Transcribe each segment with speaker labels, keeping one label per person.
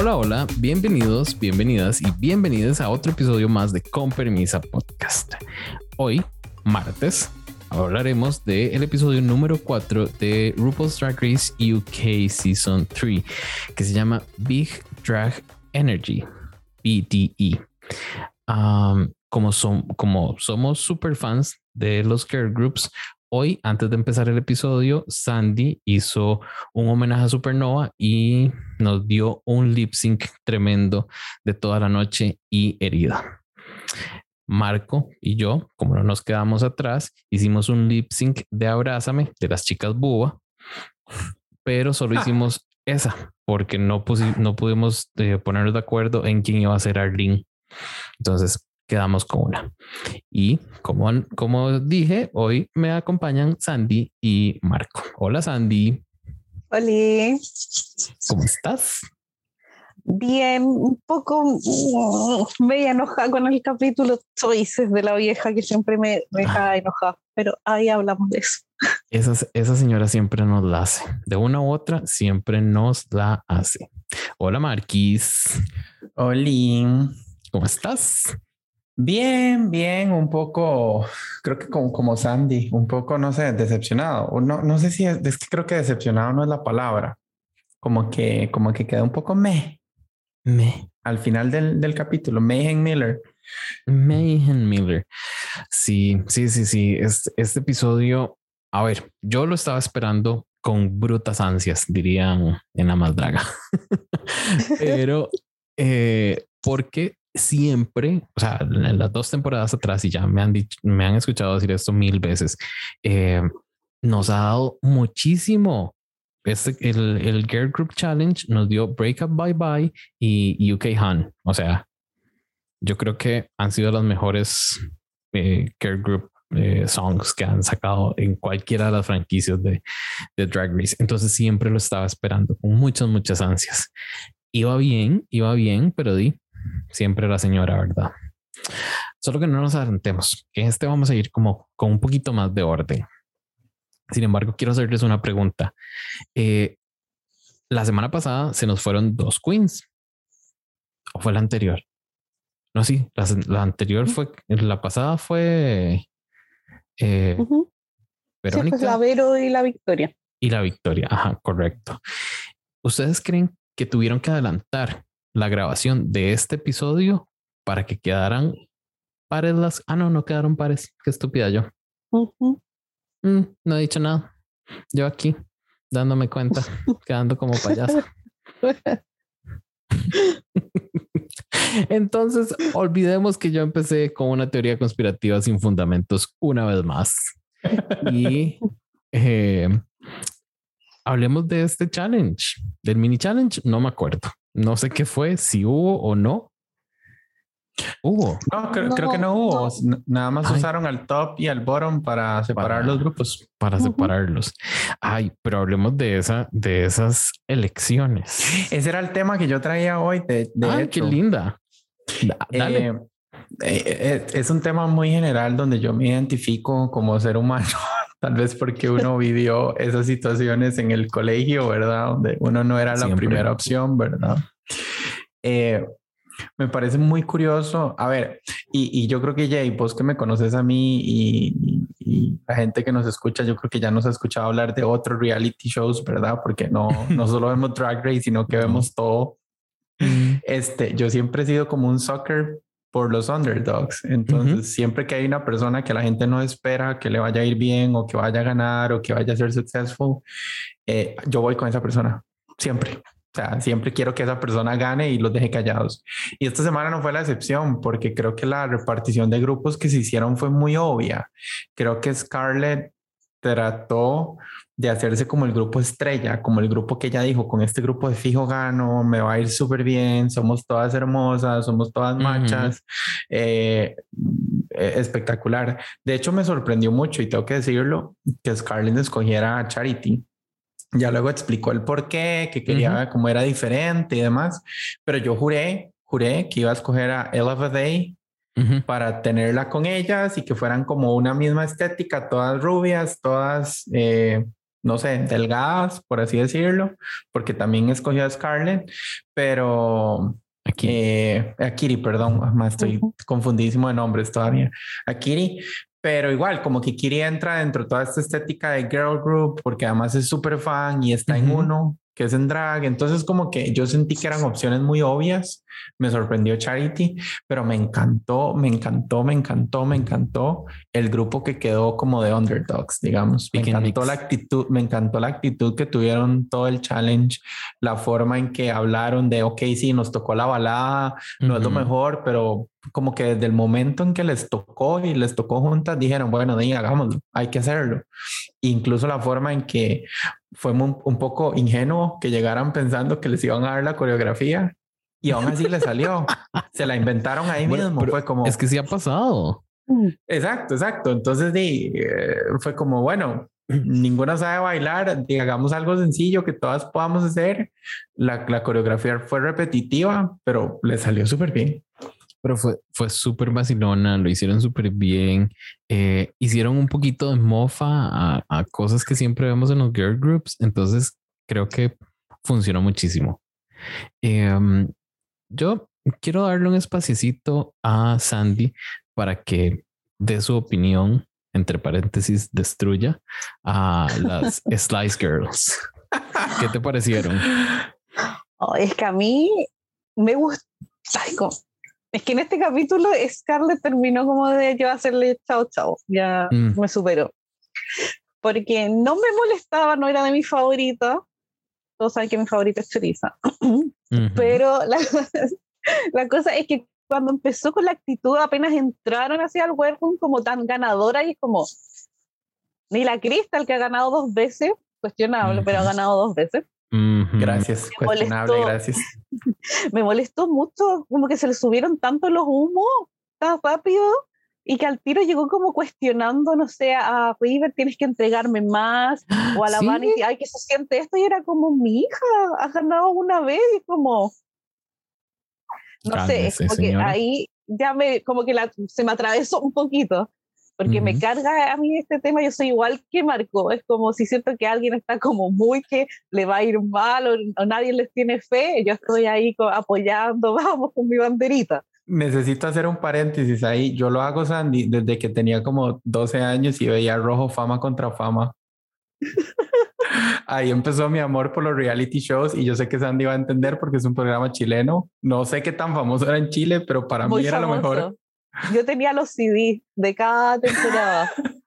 Speaker 1: Hola, hola, bienvenidos, bienvenidas y bienvenidas a otro episodio más de Con Permisa Podcast. Hoy, martes, hablaremos del episodio número 4 de RuPaul's Drag Race UK Season 3, que se llama Big Drag Energy, BDE. como, son, como somos super fans de los girl groups, hoy, antes de empezar el episodio, Sandy hizo un homenaje a Supernova y nos dio un lip sync tremendo de toda la noche y herida. Marco y yo, como no nos quedamos atrás, hicimos un lip sync de Abrázame de las chicas Buba, pero solo ah. hicimos esa porque no, no pudimos eh, ponernos de acuerdo en quién iba a ser Arlene. Entonces quedamos con una. Y como, como dije, hoy me acompañan Sandy y Marco. Hola Sandy.
Speaker 2: Hola.
Speaker 1: ¿Cómo estás?
Speaker 2: Bien, un poco mm, media enojada con el capítulo Choices de la vieja que siempre me deja enojada, pero ahí hablamos de eso.
Speaker 1: Esa, esa señora siempre nos la hace, de una u otra, siempre nos la hace. Hola Marquis.
Speaker 3: Hola.
Speaker 1: ¿Cómo estás?
Speaker 3: Bien, bien, un poco, creo que como, como Sandy, un poco, no sé, decepcionado. No, no sé si es, es que creo que decepcionado no es la palabra. Como que, como que queda un poco me. Me. Al final del, del capítulo, Mayhem Miller.
Speaker 1: Mayhem Miller. Sí, sí, sí, sí. Este, este episodio, a ver, yo lo estaba esperando con brutas ansias, dirían en la más draga. Pero eh, porque siempre, o sea, en las dos temporadas atrás, y ya me han dicho, me han escuchado decir esto mil veces, eh, nos ha dado muchísimo. Este, el, el Girl Group Challenge nos dio Break Up Bye Bye y UK Han. O sea, yo creo que han sido las mejores eh, Girl Group eh, songs que han sacado en cualquiera de las franquicias de, de Drag Race. Entonces siempre lo estaba esperando con muchas, muchas ansias. Iba bien, iba bien, pero di, siempre la señora, ¿verdad? Solo que no nos adelantemos, que este vamos a ir como con un poquito más de orden. Sin embargo, quiero hacerles una pregunta. Eh, la semana pasada se nos fueron dos queens. ¿O fue la anterior? No, sí, la, anterior fue, la pasada fue
Speaker 2: eh, Verónica. la Vero y la Victoria.
Speaker 1: Y la Victoria, ajá, correcto. ¿Ustedes creen que tuvieron que adelantar la grabación de este episodio para que quedaran pares las... Ah, no, no quedaron pares. Qué estúpida yo. Mm, no he dicho nada. Yo aquí, dándome cuenta, quedando como payaso. Entonces, olvidemos que yo empecé con una teoría conspirativa sin fundamentos una vez más. Y eh, hablemos de este challenge, del mini challenge. No me acuerdo. No sé qué fue, si hubo o no.
Speaker 3: Hubo. No, creo, que no hubo. Nada más usaron al top y al bottom para separar los grupos.
Speaker 1: Para separarlos. Ay, pero hablemos de esa, de esas elecciones.
Speaker 3: Ese era el tema que yo traía hoy. De,
Speaker 1: Ay, qué linda.
Speaker 3: Dale. Eh, eh, eh, es un tema muy general donde yo me identifico como ser humano. Tal vez porque uno vivió esas situaciones en el colegio, ¿verdad? Donde uno no era la primera opción, ¿verdad? Eh, me parece muy curioso. A ver, y, yo creo que Jay, vos que me conoces a mí y, la gente que nos escucha, yo creo que ya nos ha escuchado hablar de otros reality shows, ¿verdad? Porque no, no solo vemos Drag Race, sino que vemos todo. Este, yo siempre he sido como un soccer por los underdogs. Entonces, siempre que hay una persona que la gente no espera que le vaya a ir bien o que vaya a ganar o que vaya a ser successful, eh, yo voy con esa persona. Siempre. O sea, siempre quiero que esa persona gane y los deje callados. Y esta semana no fue la excepción porque creo que la repartición de grupos que se hicieron fue muy obvia. Creo que Scarlett trató de hacerse como el grupo estrella, como el grupo que ella dijo, con este grupo de fijo gano, me va a ir súper bien, somos todas hermosas, somos todas machas, eh, eh, espectacular. De hecho, me sorprendió mucho y tengo que decirlo, que Scarlett escogiera a Charity. Ya luego explicó el por qué, que quería, como era diferente y demás, pero yo juré, juré que iba a escoger a Ella Day para tenerla con ellas y que fueran como una misma estética, todas rubias, todas... Eh, no sé, delgadas, por así decirlo, porque también escogió a Scarlett, pero
Speaker 1: Aquí.
Speaker 3: eh, Akiri, perdón, más estoy
Speaker 2: Ujú.
Speaker 3: confundidísimo de nombres todavía. Akiri, pero igual, como que Kiri entra dentro de toda esta estética de girl group, porque además es súper fan y está en
Speaker 1: Ujú.
Speaker 3: uno, que es en drag. Entonces, como que yo sentí que eran opciones muy obvias. Me sorprendió Charity, pero me encantó, me encantó, me encantó, me encantó el grupo que quedó como de underdogs, digamos. Me
Speaker 1: Pick
Speaker 3: encantó la actitud, me encantó la actitud que tuvieron todo el challenge, la forma en que hablaron de, ok, sí, nos tocó la balada, no es lo mejor, pero como que desde el momento en que les tocó y les tocó juntas, dijeron, bueno, di, hagámoslo, hay que hacerlo. Incluso la forma en que fue un, un poco ingenuo que llegaran pensando que les iban a dar la coreografía y aún así les salió. Se la inventaron ahí
Speaker 1: Bueno,
Speaker 3: mismo. Fue como,
Speaker 1: Es que sí ha pasado.
Speaker 3: Exacto, exacto. Entonces di, eh, fue como, bueno, ninguna sabe bailar, di, hagamos algo sencillo que todas podamos hacer. La, la coreografía fue repetitiva, pero le salió súper bien.
Speaker 1: Pero fue, fue súper vacilona, lo hicieron súper bien. eh, hicieron un poquito de mofa a, a cosas que siempre vemos en los girl groups. Entonces creo que funcionó muchísimo. Em, yo quiero darle un espaciecito a Sandy para que dé su opinión, entre paréntesis, destruya a las Slice Girls. ¿Qué te parecieron?
Speaker 2: Oh, es que a mí me gusta. Es que en este capítulo Scarlett terminó como de yo hacerle chao, chao. Ya
Speaker 1: Mm.
Speaker 2: me superó. Porque no me molestaba, no era de mi favorita. Todos saben que mi favorita es Choriza.
Speaker 1: Ujú.
Speaker 2: Pero la, la cosa es que cuando empezó con la actitud, apenas entraron hacia el workroom como tan ganadora y es como. Ni la Crystal, que ha ganado dos veces, cuestionable, pero ha ganado dos veces.
Speaker 3: Gracias,
Speaker 2: Me
Speaker 3: cuestionable,
Speaker 2: molestó.
Speaker 3: gracias.
Speaker 2: me molestó mucho como que se le subieron tanto los humos tan rápido y que al tiro llegó como cuestionando, no sé, a River tienes que entregarme más o a la
Speaker 1: Sí.
Speaker 2: Vanity, ay, que se siente esto y era como mi hija, ha ganado una vez y como, no sé, es como que ahí ya me, como que la, se me atravesó un poquito. Porque me
Speaker 1: Ujú.
Speaker 2: carga a mí este tema, yo soy igual que Marco, es como si siento que alguien está como muy que le va a ir mal o, o nadie les tiene fe, yo estoy ahí apoyando, vamos con mi banderita.
Speaker 3: Necesito hacer un paréntesis ahí. Yo lo hago, Sandy, desde que tenía como 12 años y veía Rojo Fama contra Fama. Ahí empezó mi amor por los reality shows y yo sé que Sandy va a entender porque es un programa chileno. No sé qué tan famoso era en Chile, pero para
Speaker 2: Muy
Speaker 3: mí era lo mejor.
Speaker 2: Yo tenía los CD de cada temporada.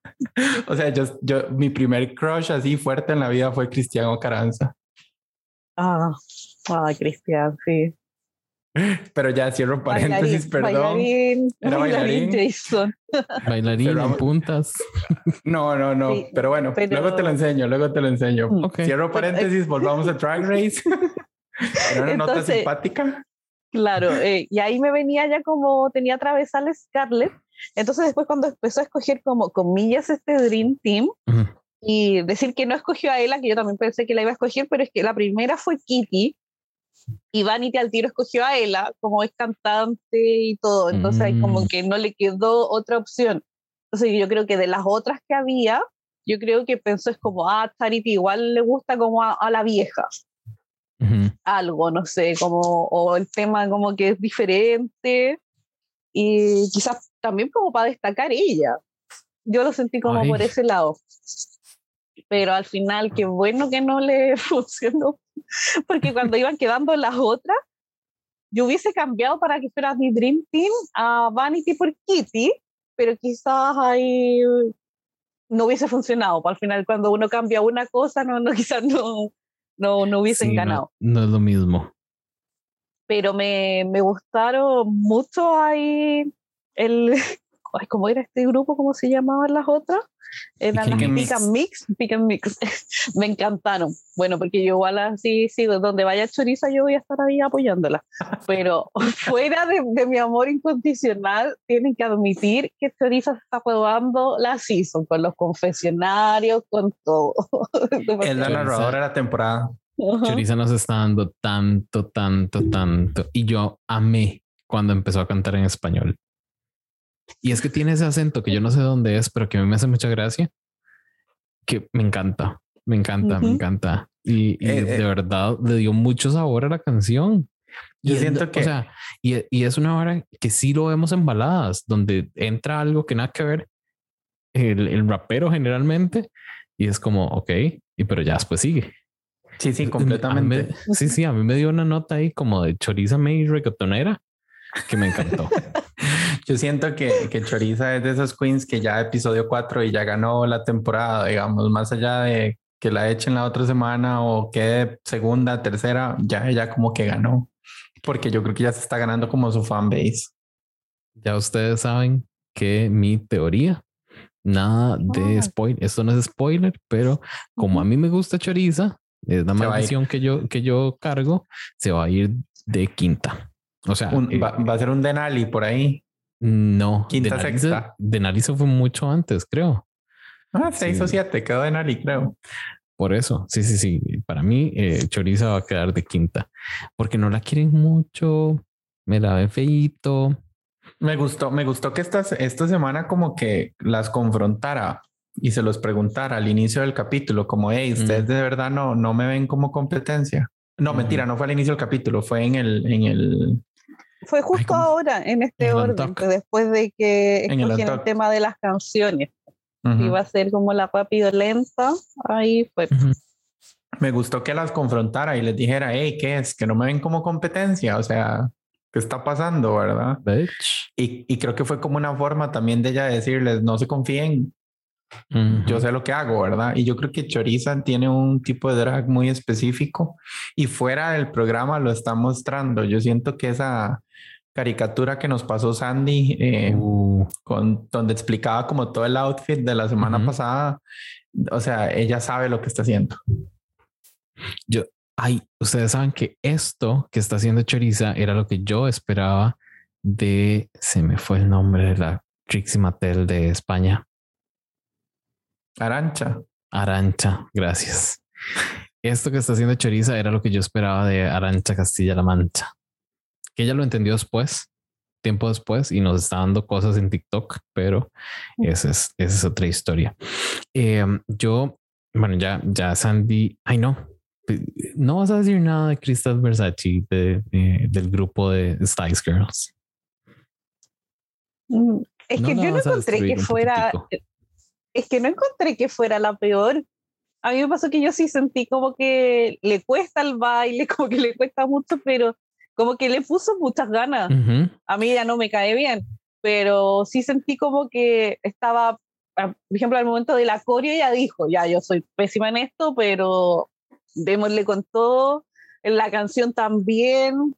Speaker 3: O sea, yo, yo, mi primer crush así fuerte en la vida fue Cristiano Caranza.
Speaker 2: Ah, ah, Cristian, sí.
Speaker 3: Pero ya cierro paréntesis,
Speaker 2: Bailarín,
Speaker 3: perdón.
Speaker 2: bailarín,
Speaker 3: Era
Speaker 2: bailarín
Speaker 3: bailarín.
Speaker 2: Jason.
Speaker 1: Bailarín en
Speaker 3: Pero-
Speaker 1: puntas.
Speaker 3: No, no, no.
Speaker 2: Sí,
Speaker 3: pero bueno,
Speaker 2: pero-
Speaker 3: luego te lo enseño, luego te lo enseño.
Speaker 2: Mm.
Speaker 3: Cierro paréntesis, volvamos a Drag Race. Era una nota simpática.
Speaker 2: Claro, eh, y ahí me venía ya como tenía atravesar Scarlett. Entonces después cuando empezó a escoger como comillas este Dream Team y decir que no escogió a Ella, que yo también pensé que la iba a escoger, pero es que la primera fue Kitty y Vanity al tiro escogió a Ella como es cantante y todo, entonces ahí como
Speaker 1: Mm.
Speaker 2: que no le quedó otra opción. Entonces yo creo que de las otras que había, yo creo que pensó es como, ah, Charity igual le gusta como a, a la vieja. Algo, no sé, como, o el tema como que es diferente y quizás también como para destacar ella. Yo lo sentí como
Speaker 1: Ay.
Speaker 2: por ese lado. Pero al final, qué bueno que no le funcionó, porque cuando iban quedando las otras, yo hubiese cambiado para que fuera mi Dream Team a Vanity por Kitty, pero quizás ahí no hubiese funcionado. Al final, cuando uno cambia una cosa, no, no quizás no, no, no hubiesen
Speaker 1: Sí, no-
Speaker 2: ganado
Speaker 1: No, es lo mismo.
Speaker 2: pero me, me gustaron mucho ahí el, ay, ¿cómo era este grupo? ¿Cómo se llamaban las otras? Eran las Pick and Mix, Pick and Mix. me encantaron. Bueno, porque yo igual así, sí, donde vaya Choriza yo voy a estar ahí apoyándola. Pero fuera de, de mi amor incondicional, tienen que admitir que Choriza está probando la season, con los confesionarios, con todo.
Speaker 3: Es la narradora de la temporada.
Speaker 2: Ajá.
Speaker 1: Choriza nos está dando tanto, tanto, tanto. Y yo amé cuando empezó a cantar en español. Y es que tiene ese acento que yo no sé dónde es, pero que a mí me hace mucha gracia, que me encanta. Me encanta, me encanta. Y, y
Speaker 3: Eh,
Speaker 1: de
Speaker 3: eh.
Speaker 1: verdad le dio mucho sabor a la canción.
Speaker 3: Yo
Speaker 1: Y es-
Speaker 3: siento que-
Speaker 1: O sea, y, y es una hora que sí lo vemos en baladas, donde entra algo que nada que ver el, el rapero generalmente, y es como, ok, y pero ya después sigue.
Speaker 3: Sí, sí, completamente.
Speaker 1: me- sí, sí, a mí me dio una nota ahí como de choriza May reggaetonera que me encantó.
Speaker 3: Yo siento que, que Choriza es de esos queens que ya episodio 4 y ya ganó la temporada, digamos, más allá de que la echen la otra semana o quede segunda, tercera, ya ella como que ganó. Porque yo creo que ya se está ganando como su fan base.
Speaker 1: ya ustedes saben que mi teoría, nada de
Speaker 2: Ah.
Speaker 1: spoiler, esto no es spoiler, pero como a mí me gusta choriza, es la maldición que yo, que yo cargo, se va a ir de quinta. O sea,
Speaker 3: Un-
Speaker 1: eh,
Speaker 3: va, va a ser un Denali por ahí.
Speaker 1: No,
Speaker 3: quinta,
Speaker 1: Denali
Speaker 3: sexta.
Speaker 1: se- Denali se fue mucho antes, creo.
Speaker 3: Ah, seis
Speaker 1: Sí.
Speaker 3: o siete, quedó Denali, creo.
Speaker 1: Por eso, sí, sí, sí. Para mí, eh, Choriza va a quedar de quinta porque no la quieren mucho. Me la ve feíto.
Speaker 3: Me gustó, me gustó que esta, esta semana como que las confrontara y se los preguntara al inicio del capítulo, como, hey, ustedes
Speaker 1: Mm.
Speaker 3: de verdad no, no me ven como competencia. No, mentira, no fue al inicio del capítulo, fue en el, en el,
Speaker 2: Fue justo ahora, en este
Speaker 1: En
Speaker 2: orden, después de que escogieron el, tema de las canciones.
Speaker 3: Ujú.
Speaker 2: Iba a ser como la rápido lenta. Ahí fue.
Speaker 3: Me gustó que las confrontara y les dijera, hey, ¿qué es? Que no me ven como competencia, o sea, ¿qué está pasando, verdad?
Speaker 1: Bitch.
Speaker 3: Y, y creo que fue como una forma también de ella decirles, no se confíen, yo sé lo que hago, ¿verdad? Y yo creo que Choriza tiene un tipo de drag muy específico y fuera del programa lo está mostrando. Yo siento que esa caricatura que nos pasó Sandy, eh,
Speaker 1: Uh,
Speaker 3: con, donde explicaba como todo el outfit de la semana pasada, o sea, ella sabe lo que está haciendo.
Speaker 1: ay, ustedes saben que esto que está haciendo Choriza era lo que yo esperaba de, se me fue el nombre de la Trixie Mattel de España.
Speaker 3: Arancha.
Speaker 1: Arancha, gracias. Esto que está haciendo Choriza era lo que yo esperaba de Arancha Castilla-La Mancha. Que ella lo entendió después, tiempo después, y nos está dando cosas en TikTok, pero esa es, esa es otra historia. Eh, yo, bueno, ya, ya Sandy, ay no, no vas a decir nada de Crystal Versace de, de- del grupo de Spice Girls.
Speaker 2: Mm, Es que yo no encontré que fuera. Es que no encontré que fuera la peor. A mí me pasó que yo sí sentí como que le cuesta el baile, como que le cuesta mucho, pero como que le puso muchas ganas.
Speaker 1: Ujú.
Speaker 2: A mí ya no me cae bien, pero sí sentí como que estaba, ah, por ejemplo, al momento de la coreo ya dijo, ya yo soy pésima en esto, pero démosle con todo. En la canción también.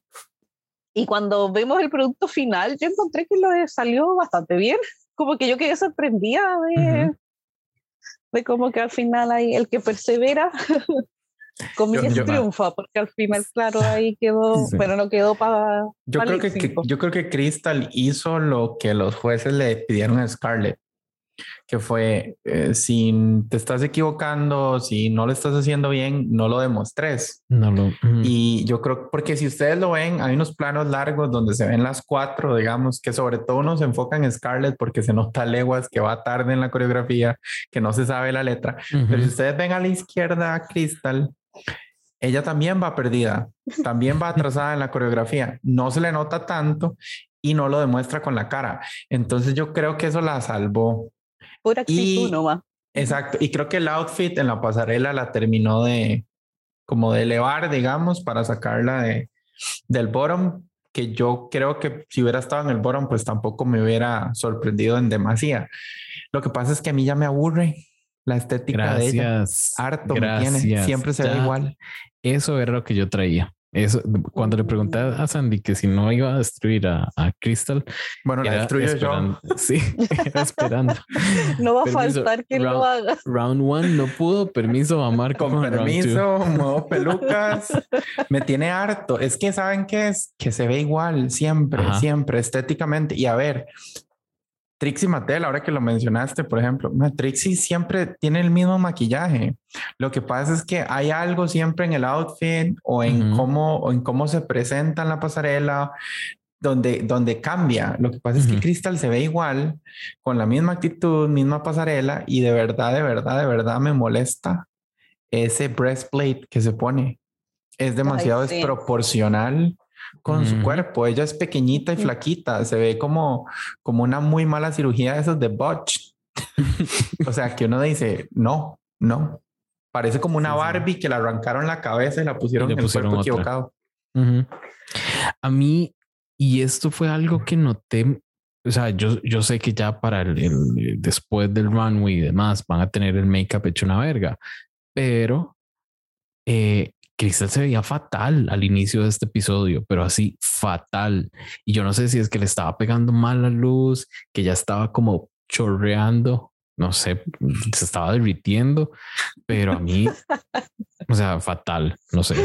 Speaker 2: Y cuando vemos el producto final, yo encontré que lo salió bastante bien. Como que yo quedé sorprendida de,
Speaker 1: Ujú.
Speaker 2: De cómo que al final hay el que persevera, comillas
Speaker 3: yo-
Speaker 2: triunfa, porque al final, claro, ahí quedó,
Speaker 1: Sí.
Speaker 2: bueno, no quedó para.
Speaker 3: Yo creo que, que- yo creo que Crystal hizo lo que los jueces le pidieron a Scarlett, que fue eh, si te estás equivocando, si no lo estás haciendo bien, no lo demostrés.
Speaker 1: No lo.
Speaker 3: Y yo creo, porque si ustedes lo ven, hay unos planos largos donde se ven las cuatro, digamos, que sobre todo uno se enfoca en Scarlett porque se nota leguas que va tarde en la coreografía, que no se sabe la letra. Pero si ustedes ven a la izquierda a Crystal, ella también va perdida, también va atrasada en la coreografía. No se le nota tanto y no lo demuestra con la cara. Entonces yo creo que eso la salvó.
Speaker 2: Pura actitud
Speaker 3: y-
Speaker 2: nomás.
Speaker 3: Exacto. Y creo que el outfit en la pasarela la terminó de como de elevar, digamos, para sacarla de, del bottom, que yo creo que si hubiera estado en el bottom, pues tampoco me hubiera sorprendido en demasía. Lo que pasa es que a mí ya me aburre la estética de ella.
Speaker 1: Gracias.
Speaker 3: Harto me tiene.
Speaker 1: Gracias.
Speaker 3: Siempre se ve igual.
Speaker 1: Eso era lo que yo traía. Eso, cuando le pregunté a Sandy que si no iba a destruir a, a Crystal,
Speaker 3: Bueno, la destruyo yo.
Speaker 1: Sí, era esperando.
Speaker 2: No va a
Speaker 1: Permiso,
Speaker 2: faltar que lo
Speaker 1: round-
Speaker 2: haga.
Speaker 1: Round one no pudo. Permiso a Marco.
Speaker 3: Con permiso, muevo pelucas. me tiene harto. Es que saben qué es que se ve igual siempre,
Speaker 1: Ajá.
Speaker 3: siempre estéticamente. Y a ver, Trixie Mattel, ahora que lo mencionaste, por ejemplo, Trixie siempre tiene el mismo maquillaje. Lo que pasa es que hay algo siempre en el outfit o en cómo o en cómo se presenta en la pasarela donde, donde cambia. Lo que pasa es que. Crystal se ve igual, con la misma actitud, misma pasarela, y de verdad, de verdad, de verdad me molesta ese breastplate que se pone es demasiado desproporcional con su cuerpo. Ella es pequeñita y flaquita, se ve como, como una muy mala cirugía de esos de botch. o sea, que uno dice, no, no. Parece como una Barbie que le arrancaron la cabeza y la pusieron en el cuerpo equivocado.
Speaker 1: A mí, y esto fue algo que noté, o sea, yo, yo sé que ya para el, después del runway y demás van a tener el make-up hecho una verga, pero eh, Crystal se veía fatal al inicio de este episodio, pero así fatal. Y yo no sé si es que le estaba pegando mal la luz, que ya estaba como chorreando, no sé, se estaba derritiendo, pero a mí, o sea, fatal, no sé.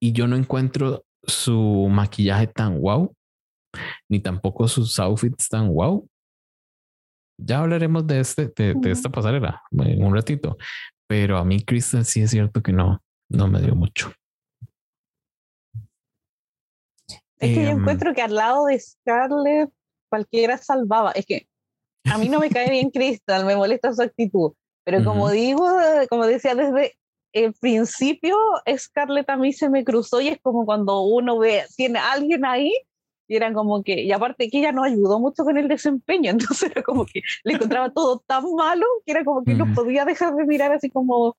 Speaker 1: Y yo no encuentro su maquillaje tan wow, ni tampoco sus outfits tan wow. Ya hablaremos de este, de, de esta pasarela en un ratito, pero a mí Crystal sí es cierto que no, no me dio mucho.
Speaker 2: Es que yo em, encuentro que al lado de Scarlett cualquiera salvaba. Es que a mí no me cae bien Crystal, me molesta su actitud. Pero como digo, como decía desde el principio, Scarlett a mí se me cruzó y es como cuando uno ve, tiene a alguien ahí y eran como que, y aparte que ella no ayudó mucho con el desempeño, entonces era como que le encontraba todo tan malo que era como que no podía dejar de mirar así como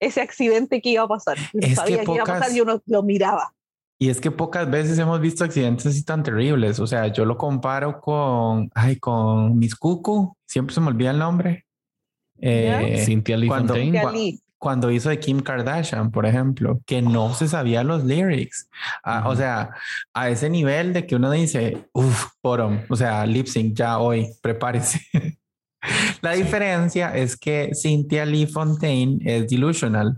Speaker 2: ese accidente que iba a pasar. sabía que, iba a pasar y uno lo miraba.
Speaker 3: Y es que pocas veces hemos visto accidentes así tan terribles. O sea, yo lo comparo con, ay, con Miss Cucu, siempre se me olvida el nombre.
Speaker 1: Eh, Cynthia Lee cuando,
Speaker 3: cuando hizo de Kim Kardashian, por ejemplo, que no se sabía los lyrics. Ah, o sea, a ese nivel de que uno dice, uff, bottom, o sea, lip sync ya hoy, prepárese. La diferencia es que Cynthia Lee Fontaine es delusional.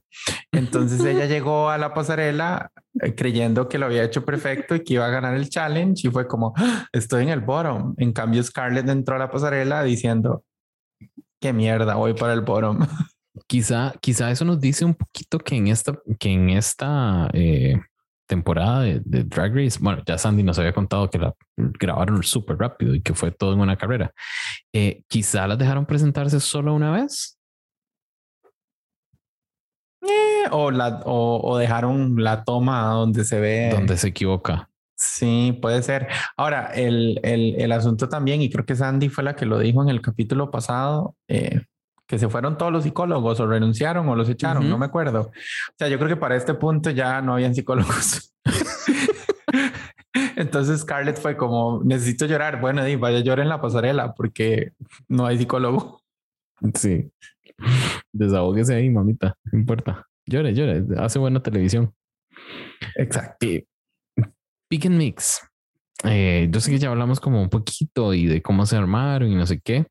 Speaker 3: Entonces ella llegó a la pasarela eh, creyendo que lo había hecho perfecto y que iba a ganar el challenge y fue como, ah, estoy en el bottom. En cambio, Scarlett entró a la pasarela diciendo, qué mierda, voy para el bottom.
Speaker 1: Quizá, quizá eso nos dice un poquito que en esta, que en esta eh, temporada de, Drag Race, bueno, ya Sandy nos había contado que la grabaron súper rápido y que fue todo en una carrera. Eh, quizá las dejaron presentarse solo una vez.
Speaker 3: Eh, o, la, o, dejaron la toma donde se ve.
Speaker 1: Donde se equivoca.
Speaker 3: Sí, puede ser. Ahora, el, el, el, asunto también, y creo que Sandy fue la que lo dijo en el capítulo pasado, eh, que se fueron todos los psicólogos o renunciaron o los echaron, no me acuerdo. O sea, yo creo que para este punto ya no habían psicólogos. Entonces Scarlett fue como, necesito llorar. Bueno, y vaya llorar en la pasarela porque no hay psicólogo.
Speaker 1: Sí. Desahógese ahí, mamita. No importa. Llore, llore. Hace buena televisión.
Speaker 3: Exacto.
Speaker 1: Pick and Mix. Eh, yo sé que ya hablamos como un poquito y de cómo se armaron y no sé qué.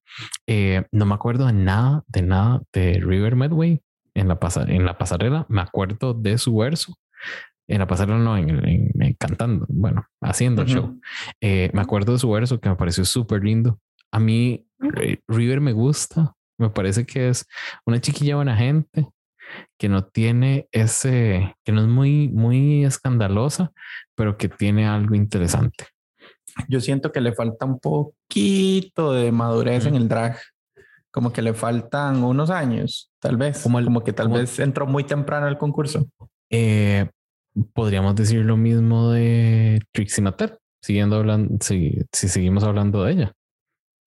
Speaker 1: Eh, no me acuerdo de nada, de nada de River Medway en la, en la pasarela. Me acuerdo de su verso. En la pasarela no, en, cantando, bueno, haciendo el show. Eh, me acuerdo de su verso que me pareció súper lindo. A mí River me gusta. Me parece que es una chiquilla buena gente que no tiene ese, que no es muy, muy escandalosa, pero que tiene algo interesante
Speaker 3: yo siento que le falta un poquito de madurez en el drag. Como que le faltan unos años, tal vez. Como, como que tal vez entró muy temprano al concurso.
Speaker 1: Eh, podríamos decir lo mismo de Trixie Mattel, siguiendo hablando, si, si seguimos hablando de ella,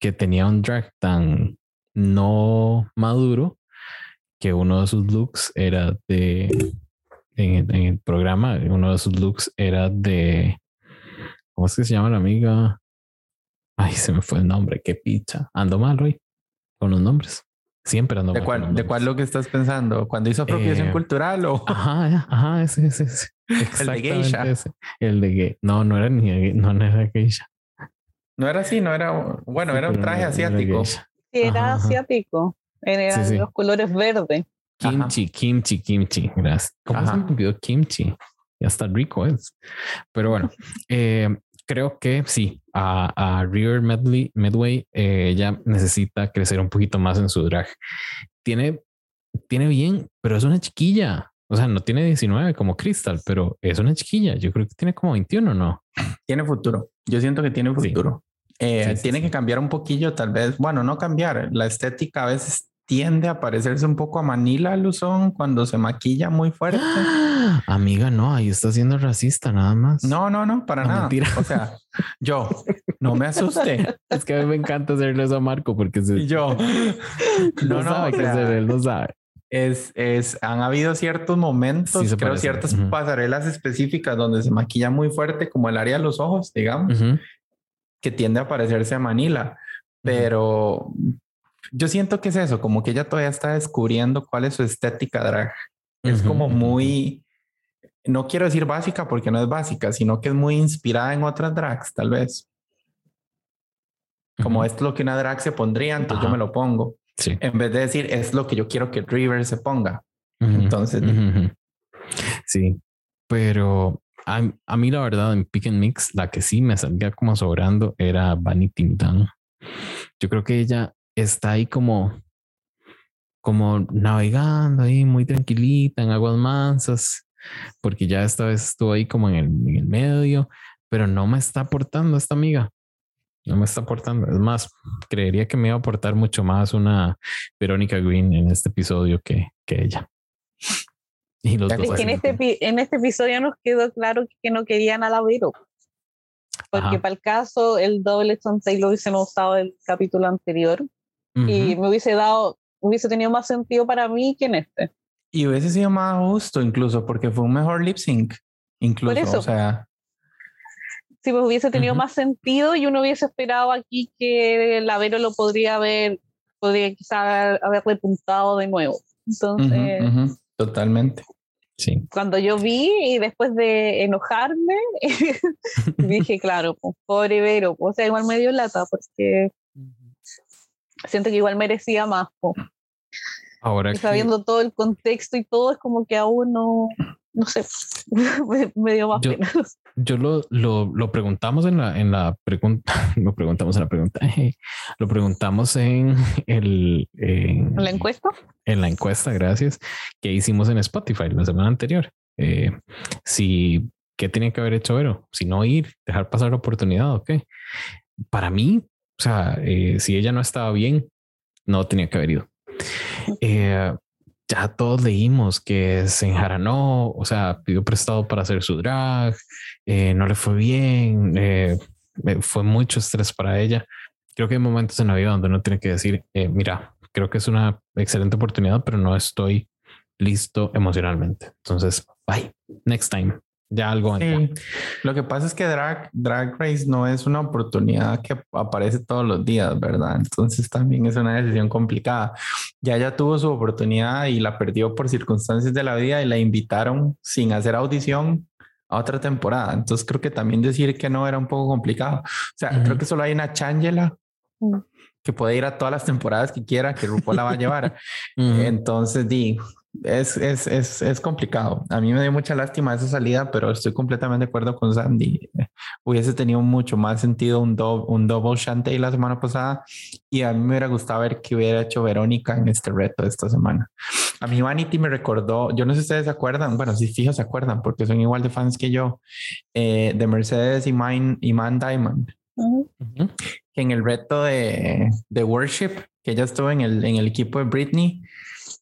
Speaker 1: que tenía un drag tan no maduro que uno de sus looks era de en, en, el programa, uno de sus looks era de ¿Cómo es que se llama la amiga? Ay, se me fue el nombre. Qué picha. Ando mal hoy con los nombres. Siempre ando
Speaker 3: ¿De
Speaker 1: mal.
Speaker 3: Cuál, ¿De cuál lo que estás pensando? ¿Cuando hizo apropiación eh, cultural o...?
Speaker 1: Ajá, ajá, ese, ese, ese. El de geisha. Ese. El de gay. No, no era ni no, no era geisha.
Speaker 3: No era así, no era... Bueno, era un traje asiático.
Speaker 2: Sí, era asiático. Eran los colores verdes.
Speaker 1: Kimchi, kimchi, kimchi. Gracias. ¿Cómo se me olvidó kimchi? Ya está rico es. Pero bueno, eh, creo que sí, a, a River Medley, Medway eh, ella necesita crecer un poquito más en su drag. Tiene, tiene bien, pero es una chiquilla. O sea, no tiene 19 como Crystal, pero es una chiquilla. Yo creo que tiene como 21, ¿no?
Speaker 3: Tiene futuro. Yo siento que tiene futuro. Eh, tiene que cambiar un poquillo, tal vez. Bueno, no cambiar. La estética a veces tiende a parecerse un poco a Manila Luzón cuando se maquilla muy fuerte.
Speaker 1: Amiga, no, ahí está siendo racista nada más.
Speaker 3: No, no, no, para nada. O sea, yo no me asusté.
Speaker 1: Es que a mí me encanta hacerle eso a Marco porque
Speaker 3: y yo
Speaker 1: no, no sabe qué hacer, él no sabe.
Speaker 3: Es, es, han habido ciertos momentos, creo, ciertas pasarelas específicas donde se maquilla muy fuerte, como el área de los ojos, digamos, que tiende a parecerse a Manila. Pero yo siento que es eso, como que ella todavía está descubriendo cuál es su estética drag. Es como muy, no quiero decir básica porque no es básica, sino que es muy inspirada en otras drags, tal vez. Como es lo que una drag se pondría, entonces yo me lo pongo. Sí. En vez de decir es lo que yo quiero que River se ponga. Entonces,
Speaker 1: sí, pero a, a, mí la verdad en Pick and Mix, la que sí me salía como sobrando era Vanity Mutan. Yo creo que ella está ahí como, como navegando ahí muy tranquilita en aguas mansas, porque ya esta vez estuvo ahí como en el, en el medio, pero no me está aportando esta amiga. No me está aportando. Es más, creería que me iba a aportar mucho más una Verónica Green en este episodio que, que ella.
Speaker 2: Y los es que en este, en este episodio nos quedó claro que no querían a la Vero. Porque para el caso, el doble Taylor lo hubiésemos usado el capítulo anterior y me hubiese dado, hubiese tenido más sentido para mí que en este.
Speaker 3: Y hubiese sido más justo incluso porque fue un mejor lip sync. Incluso, Por eso, o sea.
Speaker 2: Si pues hubiese tenido más sentido y uno hubiese esperado aquí que el Avero lo podría haber, podría quizá haber repuntado de nuevo. Entonces.
Speaker 3: Totalmente. Sí.
Speaker 2: Cuando yo vi y después de enojarme, dije, claro, pues, pobre Vero, o sea, igual medio lata, porque siento que igual merecía más. Ahora Sabiendo todo el contexto y todo, es como que aún no, no sé, me, dio más
Speaker 1: yo,
Speaker 2: pena.
Speaker 1: Yo lo, lo, lo, preguntamos en la, en la pregunta, lo preguntamos en la pregunta, lo preguntamos en el... En,
Speaker 2: la encuesta?
Speaker 1: En la encuesta, gracias, que hicimos en Spotify la semana anterior. Eh, si, ¿qué tenía que haber hecho Vero? Si no ir, dejar pasar la oportunidad o qué. Para mí, o sea, eh, si ella no estaba bien, no tenía que haber ido. Eh, ya todos leímos que se enjaranó, o sea, pidió prestado para hacer su drag, eh, no le fue bien, fue mucho estrés para ella. Creo que hay momentos en la vida donde uno tiene que decir, mira, creo que es una excelente oportunidad, pero no estoy listo emocionalmente. Entonces, bye, next time ya algo.
Speaker 3: Sí. Lo que pasa es que drag, drag Race no es una oportunidad que aparece todos los días, ¿verdad? Entonces también es una decisión complicada. Ya ella tuvo su oportunidad y la perdió por circunstancias de la vida y la invitaron sin hacer audición a otra temporada. Entonces creo que también decir que no era un poco complicado. O sea, creo que solo hay una Changela mm. que puede ir a todas las temporadas que quiera, que RuPaul la va a llevar. Entonces, di, es, es, es, es, complicado. A mí me dio mucha lástima esa salida, pero estoy completamente de acuerdo con Sandy. Hubiese tenido mucho más sentido un, un double shantay la semana pasada y a mí me hubiera gustado ver qué hubiera hecho Verónica en este reto de esta semana. A mí Vanity me recordó, yo no sé si ustedes se acuerdan, bueno, si fijos se acuerdan porque son igual de fans que yo, eh, de Mercedes y, Man, y Man Diamond. Que en el reto de, de Worship, que ella estuvo en el, en el equipo de Britney,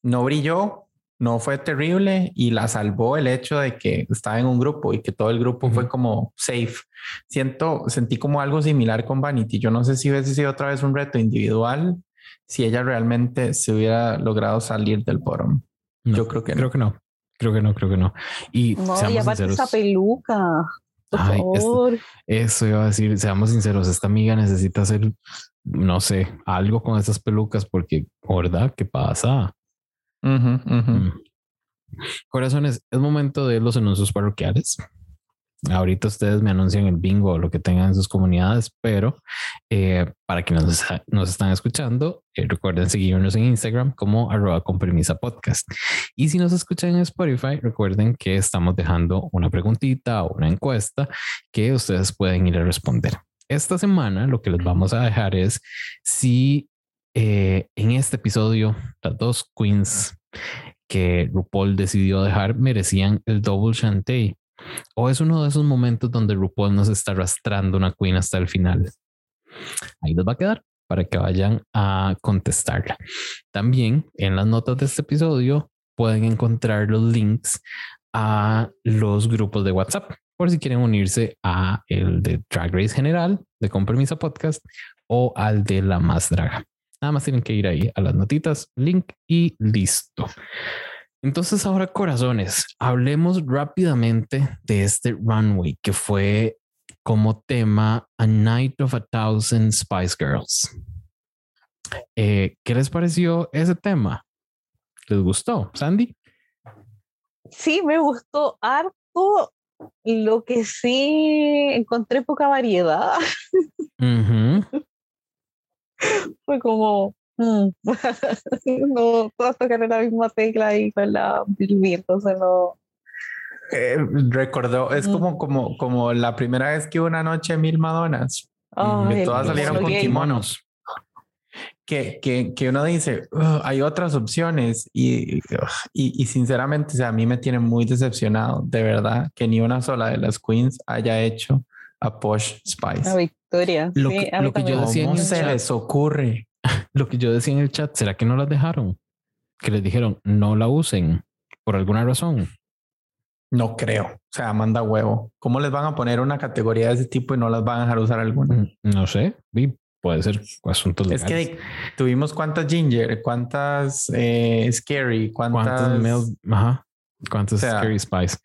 Speaker 3: no brilló, no fue terrible y la salvó el hecho de que estaba en un grupo y que todo el grupo fue como safe. Siento, sentí como algo similar con Vanity. Yo no sé si hubiese sido otra vez un reto individual, si ella realmente se hubiera logrado salir del bottom. Yo creo que
Speaker 1: creo que no. Creo que no, creo que no. Y
Speaker 2: no, y aparte esa peluca. Por favor.
Speaker 1: eso iba a decir, seamos sinceros, esta amiga necesita hacer, no sé, algo con esas pelucas porque, ¿verdad? ¿Qué pasa? Mm. Corazones, es momento de los anuncios parroquiales. Ahorita ustedes me anuncian el bingo o lo que tengan en sus comunidades, pero eh, para quienes nos, están escuchando, eh, recuerden seguirnos en Instagram como arroba podcast. Y si nos escuchan en Spotify, recuerden que estamos dejando una preguntita o una encuesta que ustedes pueden ir a responder. Esta semana lo que les vamos a dejar es si eh, en este episodio, las dos queens que RuPaul decidió dejar merecían el double shantay. O es uno de esos momentos donde RuPaul nos está arrastrando una queen hasta el final. Ahí les va a quedar. para que vayan a contestarla. También en las notas de este episodio pueden encontrar los links a los grupos de WhatsApp por si quieren unirse a el de Drag Race General de Con Permiso Podcast o al de La Más Draga. Nada más tienen que ir ahí a las notitas, link y listo. Entonces ahora corazones, hablemos rápidamente de este runway que fue como tema A Night of a Thousand Spice Girls. Eh, ¿Qué les pareció ese tema? ¿Les gustó, Sandy?
Speaker 2: Sí, me gustó harto. Lo que sí encontré poca variedad. Fue como, mm, no, todas tocan la misma tecla y con la entonces no.
Speaker 3: Eh, recordó, es mm. como, como, como la primera vez que una noche mil Madonas. que todas salieron con kimonos que, que, uno dice, hay otras opciones y, y, sinceramente, o sea, a mí me tiene muy decepcionado, de verdad, que ni una sola de las queens haya hecho a Posh Spice.
Speaker 2: La victoria.
Speaker 1: Lo que, lo que yo decía
Speaker 3: ¿Cómo se les ocurre?
Speaker 1: Lo que yo decía en el chat, ¿será que no las dejaron? Que les dijeron, no la usen por alguna razón.
Speaker 3: No creo. O sea, manda huevo. ¿Cómo les van a poner una categoría de ese tipo y no las van a dejar usar alguna? Mm,
Speaker 1: no sé puede ser asuntos
Speaker 3: legales. Es que tuvimos cuántas Ginger, cuántas eh, Scary, cuántas...
Speaker 1: ajá, cuántas Scary Spice.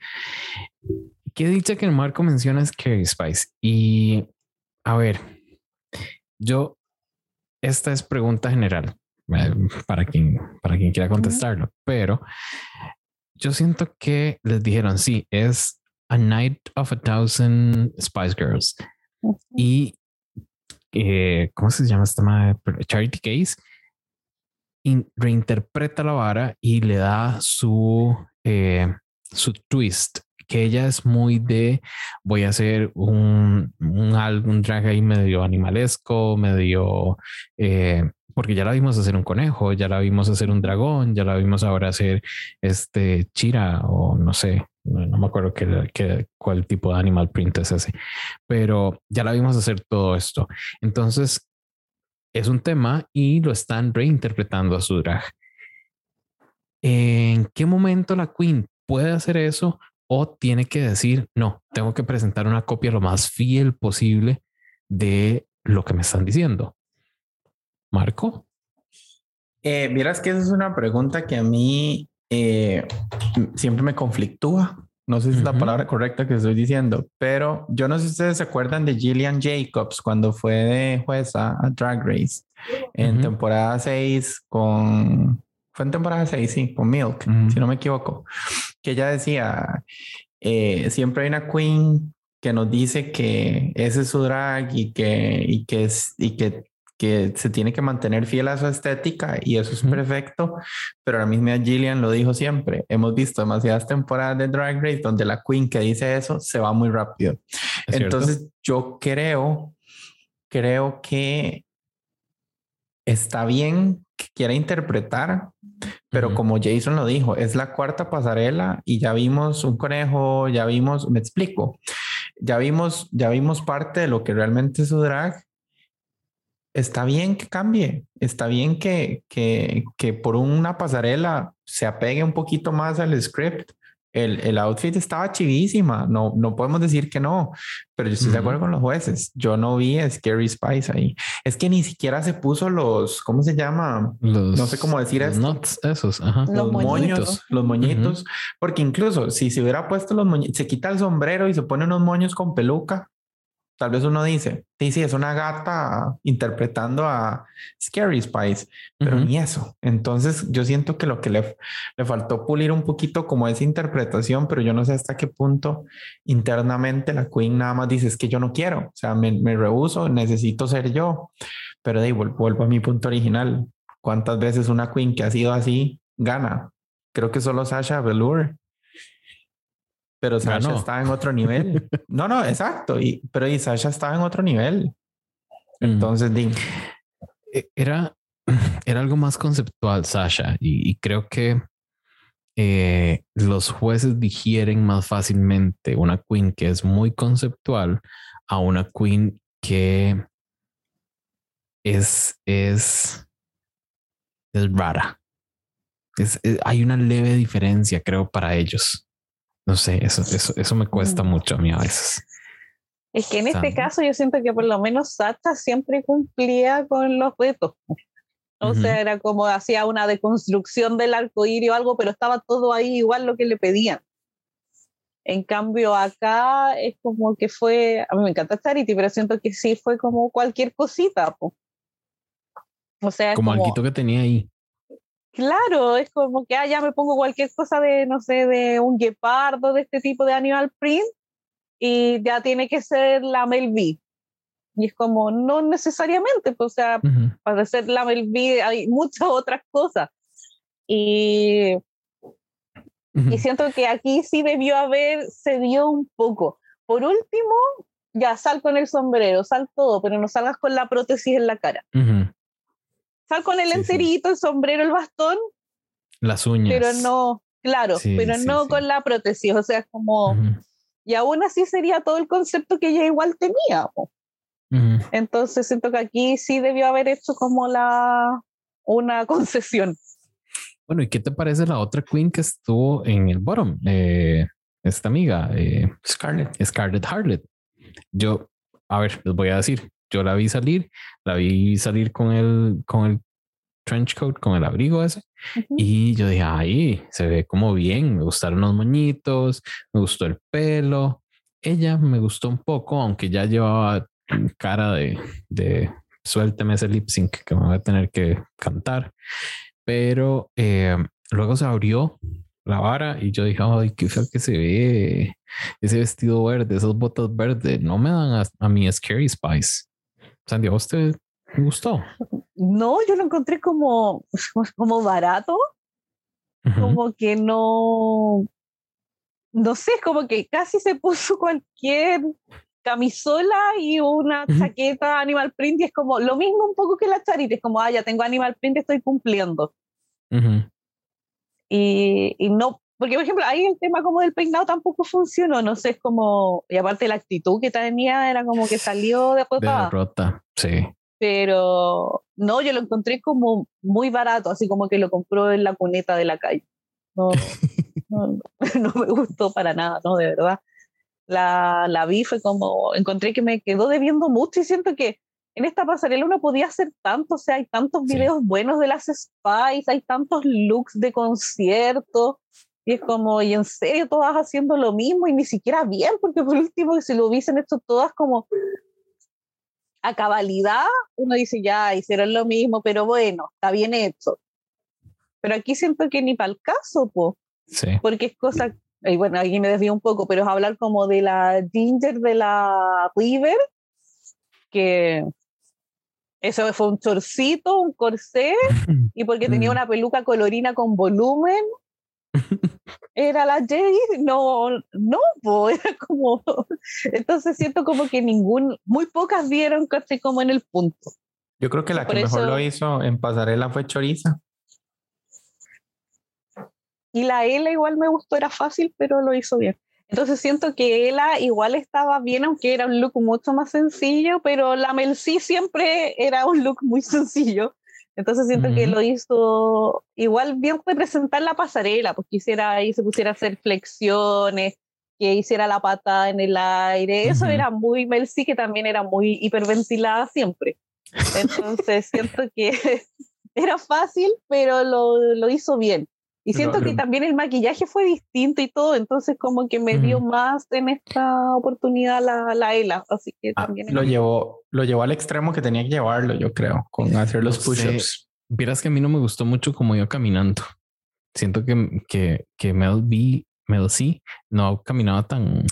Speaker 1: Qué dicha que Marco menciona Scary Spice. Y a ver, yo, esta es pregunta general eh, para quien, para quien quiera contestarlo, pero yo siento que les dijeron, sí, es A Night of a Thousand Spice Girls. Y eh, ¿cómo se llama esta madre? Charity Case, reinterpreta la vara y le da su, eh, su twist, que ella es muy de, voy a hacer un, un álbum drag ahí medio animalesco, medio, eh, porque ya la vimos hacer un conejo, ya la vimos hacer un dragón, ya la vimos ahora hacer este chira o no sé, no, me acuerdo qué, cuál tipo de animal print es ese, pero ya la vimos hacer todo esto. Entonces, es un tema y lo están reinterpretando a su drag. ¿En qué momento la Queen puede hacer eso o tiene que decir, no, tengo que presentar una copia lo más fiel posible de lo que me están diciendo? Marco.
Speaker 3: Eh, Vieras que esa es una pregunta que a mí eh, siempre me conflictúa. No sé si es la palabra correcta que estoy diciendo, pero yo no sé si ustedes se acuerdan de Gillian Jacobs cuando fue de jueza a Drag Race en temporada 6 con... Fue en temporada 6, sí, con Milk, si no me equivoco. Que ella decía, eh, siempre hay una queen que nos dice que ese es su drag y que, y que, y que que se tiene que mantener fiel a su estética y eso es perfecto, pero la misma Gillian lo dijo siempre, hemos visto demasiadas temporadas de Drag Race donde la queen que dice eso se va muy rápido. Entonces yo creo, creo que está bien quiera interpretar, pero como Jason lo dijo, es la cuarta pasarela y ya vimos un conejo, ya vimos, me explico, ya vimos, ya vimos parte de lo que realmente es su drag está bien que cambie, está bien que, que, que, por una pasarela se apegue un poquito más al script. El, el outfit estaba chivísima, no, no podemos decir que no, pero yo estoy de acuerdo con los jueces. Yo no vi a Scary Spice ahí. Es que ni siquiera se puso los, ¿cómo se llama? no sé cómo decir
Speaker 1: eso. esos,
Speaker 3: Los, moños, los moñitos, porque incluso si se hubiera puesto los moñitos, se quita el sombrero y se pone unos moños con peluca, Tal vez uno dice, sí, sí, es una gata interpretando a Scary Spice, pero ni eso. Entonces yo siento que lo que le, le faltó pulir un poquito como esa interpretación, pero yo no sé hasta qué punto internamente la Queen nada más dice, es que yo no quiero, o sea, me, me rehuso, necesito ser yo. Pero de ahí vuelvo a mi punto original. ¿Cuántas veces una Queen que ha sido así gana? Creo que solo Sasha Velour pero Sasha estaba en otro nivel. no, no, exacto. Y, pero y Sasha estaba en otro nivel. Entonces,
Speaker 1: e, Era, era algo más conceptual, Sasha, y, creo que eh, los jueces digieren más fácilmente una queen que es muy conceptual a una queen que es, es, es rara. Es, hay una leve diferencia, creo, para ellos. No sé, eso, eso, eso me cuesta
Speaker 2: Mm.
Speaker 1: mucho a mí a veces.
Speaker 2: Es que en este
Speaker 1: Sandra.
Speaker 2: caso yo siento que por lo menos Sacha siempre cumplía con los retos. O
Speaker 1: Ujú.
Speaker 2: sea, era como hacía una deconstrucción del arco iris o algo, pero estaba todo ahí igual lo que le pedían. En cambio, acá es como que fue, a mí me encanta Charity, pero siento que sí fue como cualquier cosita. po. O sea,
Speaker 1: Como
Speaker 2: como,
Speaker 1: algo que tenía ahí.
Speaker 2: Claro, es como que ah, ya me pongo cualquier cosa de, no sé, de un guepardo, de este tipo de animal print, y ya tiene que ser la Mel B. Y es como, no necesariamente, pues, o sea, para ser la Mel B hay muchas otras cosas. Y, siento que aquí sí debió haber cedido un poco. Por último, ya sal con el sombrero, sal todo, pero no salgas con la prótesis en la cara.
Speaker 1: Ujú.
Speaker 2: Sal con el
Speaker 1: Sí, sí.
Speaker 2: enterito, el sombrero, el bastón,
Speaker 1: Las uñas.
Speaker 2: pero no, claro,
Speaker 1: Sí,
Speaker 2: pero
Speaker 1: sí,
Speaker 2: no
Speaker 1: sí.
Speaker 2: con la prótesis. O sea, es como, y aún así sería todo el concepto que ella igual tenía. Entonces siento que aquí sí debió haber hecho como la una concesión.
Speaker 1: Bueno, ¿y qué te parece la otra queen que estuvo en el bottom? Eh, esta amiga, eh,
Speaker 3: Scarlett.
Speaker 1: Scarlett Harlett. Yo, a ver, les voy a decir, yo la vi salir, la vi salir con el, con el trench coat, con el abrigo ese,
Speaker 2: Ujú.
Speaker 1: y yo dije, ay, se ve como bien, me gustaron los moñitos, me gustó el pelo. Ella me gustó un poco, aunque ya llevaba cara de, de suélteme ese lip sync que me voy a tener que cantar. Pero eh, luego se abrió la vara y yo dije, ay, qué feo que se ve ese vestido verde, esas botas verdes, no me dan a, a mi Scary Spice. Sandy, ¿a te gustó?
Speaker 2: No, yo lo encontré como, como barato,
Speaker 1: Ujú,
Speaker 2: como que no, no sé, como que casi se puso cualquier camisola y una chaqueta animal print y es como lo mismo un poco que la charity, es como, ah, ya tengo animal print, estoy cumpliendo.
Speaker 1: ujú.
Speaker 2: Y, y no, porque por ejemplo, ahí el tema como del peinado tampoco funcionó, no sé, es como, y aparte la actitud que tenía era como que salió de
Speaker 1: De
Speaker 2: apotada,
Speaker 1: derrota, sí.
Speaker 2: pero no, yo lo encontré como muy barato, así como que lo compró en la cuneta de la calle. No, no, no me gustó para nada, no, de verdad. La, la vi, fue como, encontré que me quedó debiendo mucho y siento que en esta pasarela uno podía hacer tanto, o sea, hay tantos
Speaker 1: Sí.
Speaker 2: videos buenos de las Spice, hay tantos looks de concierto, y es como, y en serio, todas haciendo lo mismo y ni siquiera bien, porque por último, si lo hubiesen hecho todas como a cabalidad, uno dice, ya, hicieron lo mismo, pero bueno, está bien hecho. Pero aquí siento que ni para el caso, po,
Speaker 1: Sí.
Speaker 2: porque es cosa, y bueno, aquí me desvío un poco, pero es hablar como de la Ginger de la River, que eso fue un chorcito, un corsé, y porque tenía
Speaker 1: Mm.
Speaker 2: una peluca colorina con volumen, era la Jade, no, no, po, era como, entonces siento como que ningún, muy pocas dieron coche como en el punto.
Speaker 3: Yo creo que la
Speaker 2: Por
Speaker 3: que mejor
Speaker 2: eso-
Speaker 3: lo hizo en pasarela fue Choriza.
Speaker 2: Y la Ela igual me gustó, era fácil, pero lo hizo bien. Entonces siento que Ela igual estaba bien, aunque era un look mucho más sencillo, pero la Mel C siempre era un look muy sencillo. Entonces siento que lo hizo igual bien representar la pasarela, pues quisiera ahí se pusiera a hacer flexiones, que hiciera la pata en el aire. Eso era muy Mel C, que también era muy hiperventilada siempre. Entonces siento que era fácil, pero lo, lo hizo bien. Y siento que también el maquillaje fue distinto y todo, entonces como que me dio más en esta oportunidad la, la Ela, así que
Speaker 3: Ah,
Speaker 2: también...
Speaker 3: lo llevó, lo llevó al extremo que tenía que llevarlo, yo creo, con hacer los push-ups.
Speaker 1: Vieras que a mí no me gustó mucho como iba caminando. Siento que, que, que Mel B, Mel C no caminaba tan.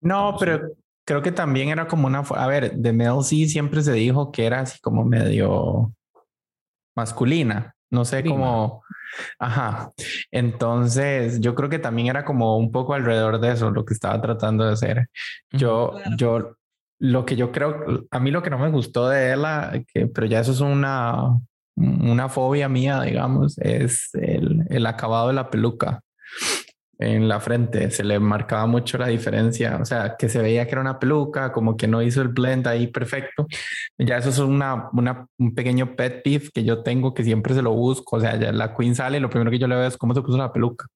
Speaker 3: No, pero creo que también era como una, a ver, de Mel C siempre se dijo que era así como medio masculina, no sé
Speaker 1: Prima.
Speaker 3: cómo, ajá. Entonces, yo creo que también era como un poco alrededor de eso lo que estaba tratando de hacer. Yo,
Speaker 2: Claro.
Speaker 3: yo, lo que yo creo, a mí lo que no me gustó de ella, que, pero ya eso es una, una fobia mía, digamos, es el, el acabado de la peluca. En la frente, se le marcaba mucho la diferencia, o sea, que se veía que era una peluca, como que no hizo el blend ahí perfecto. Ya eso es una, una, un pequeño pet peeve que yo tengo que siempre se lo busco, o sea, ya la Queen sale, lo primero que yo le veo es cómo se puso la peluca.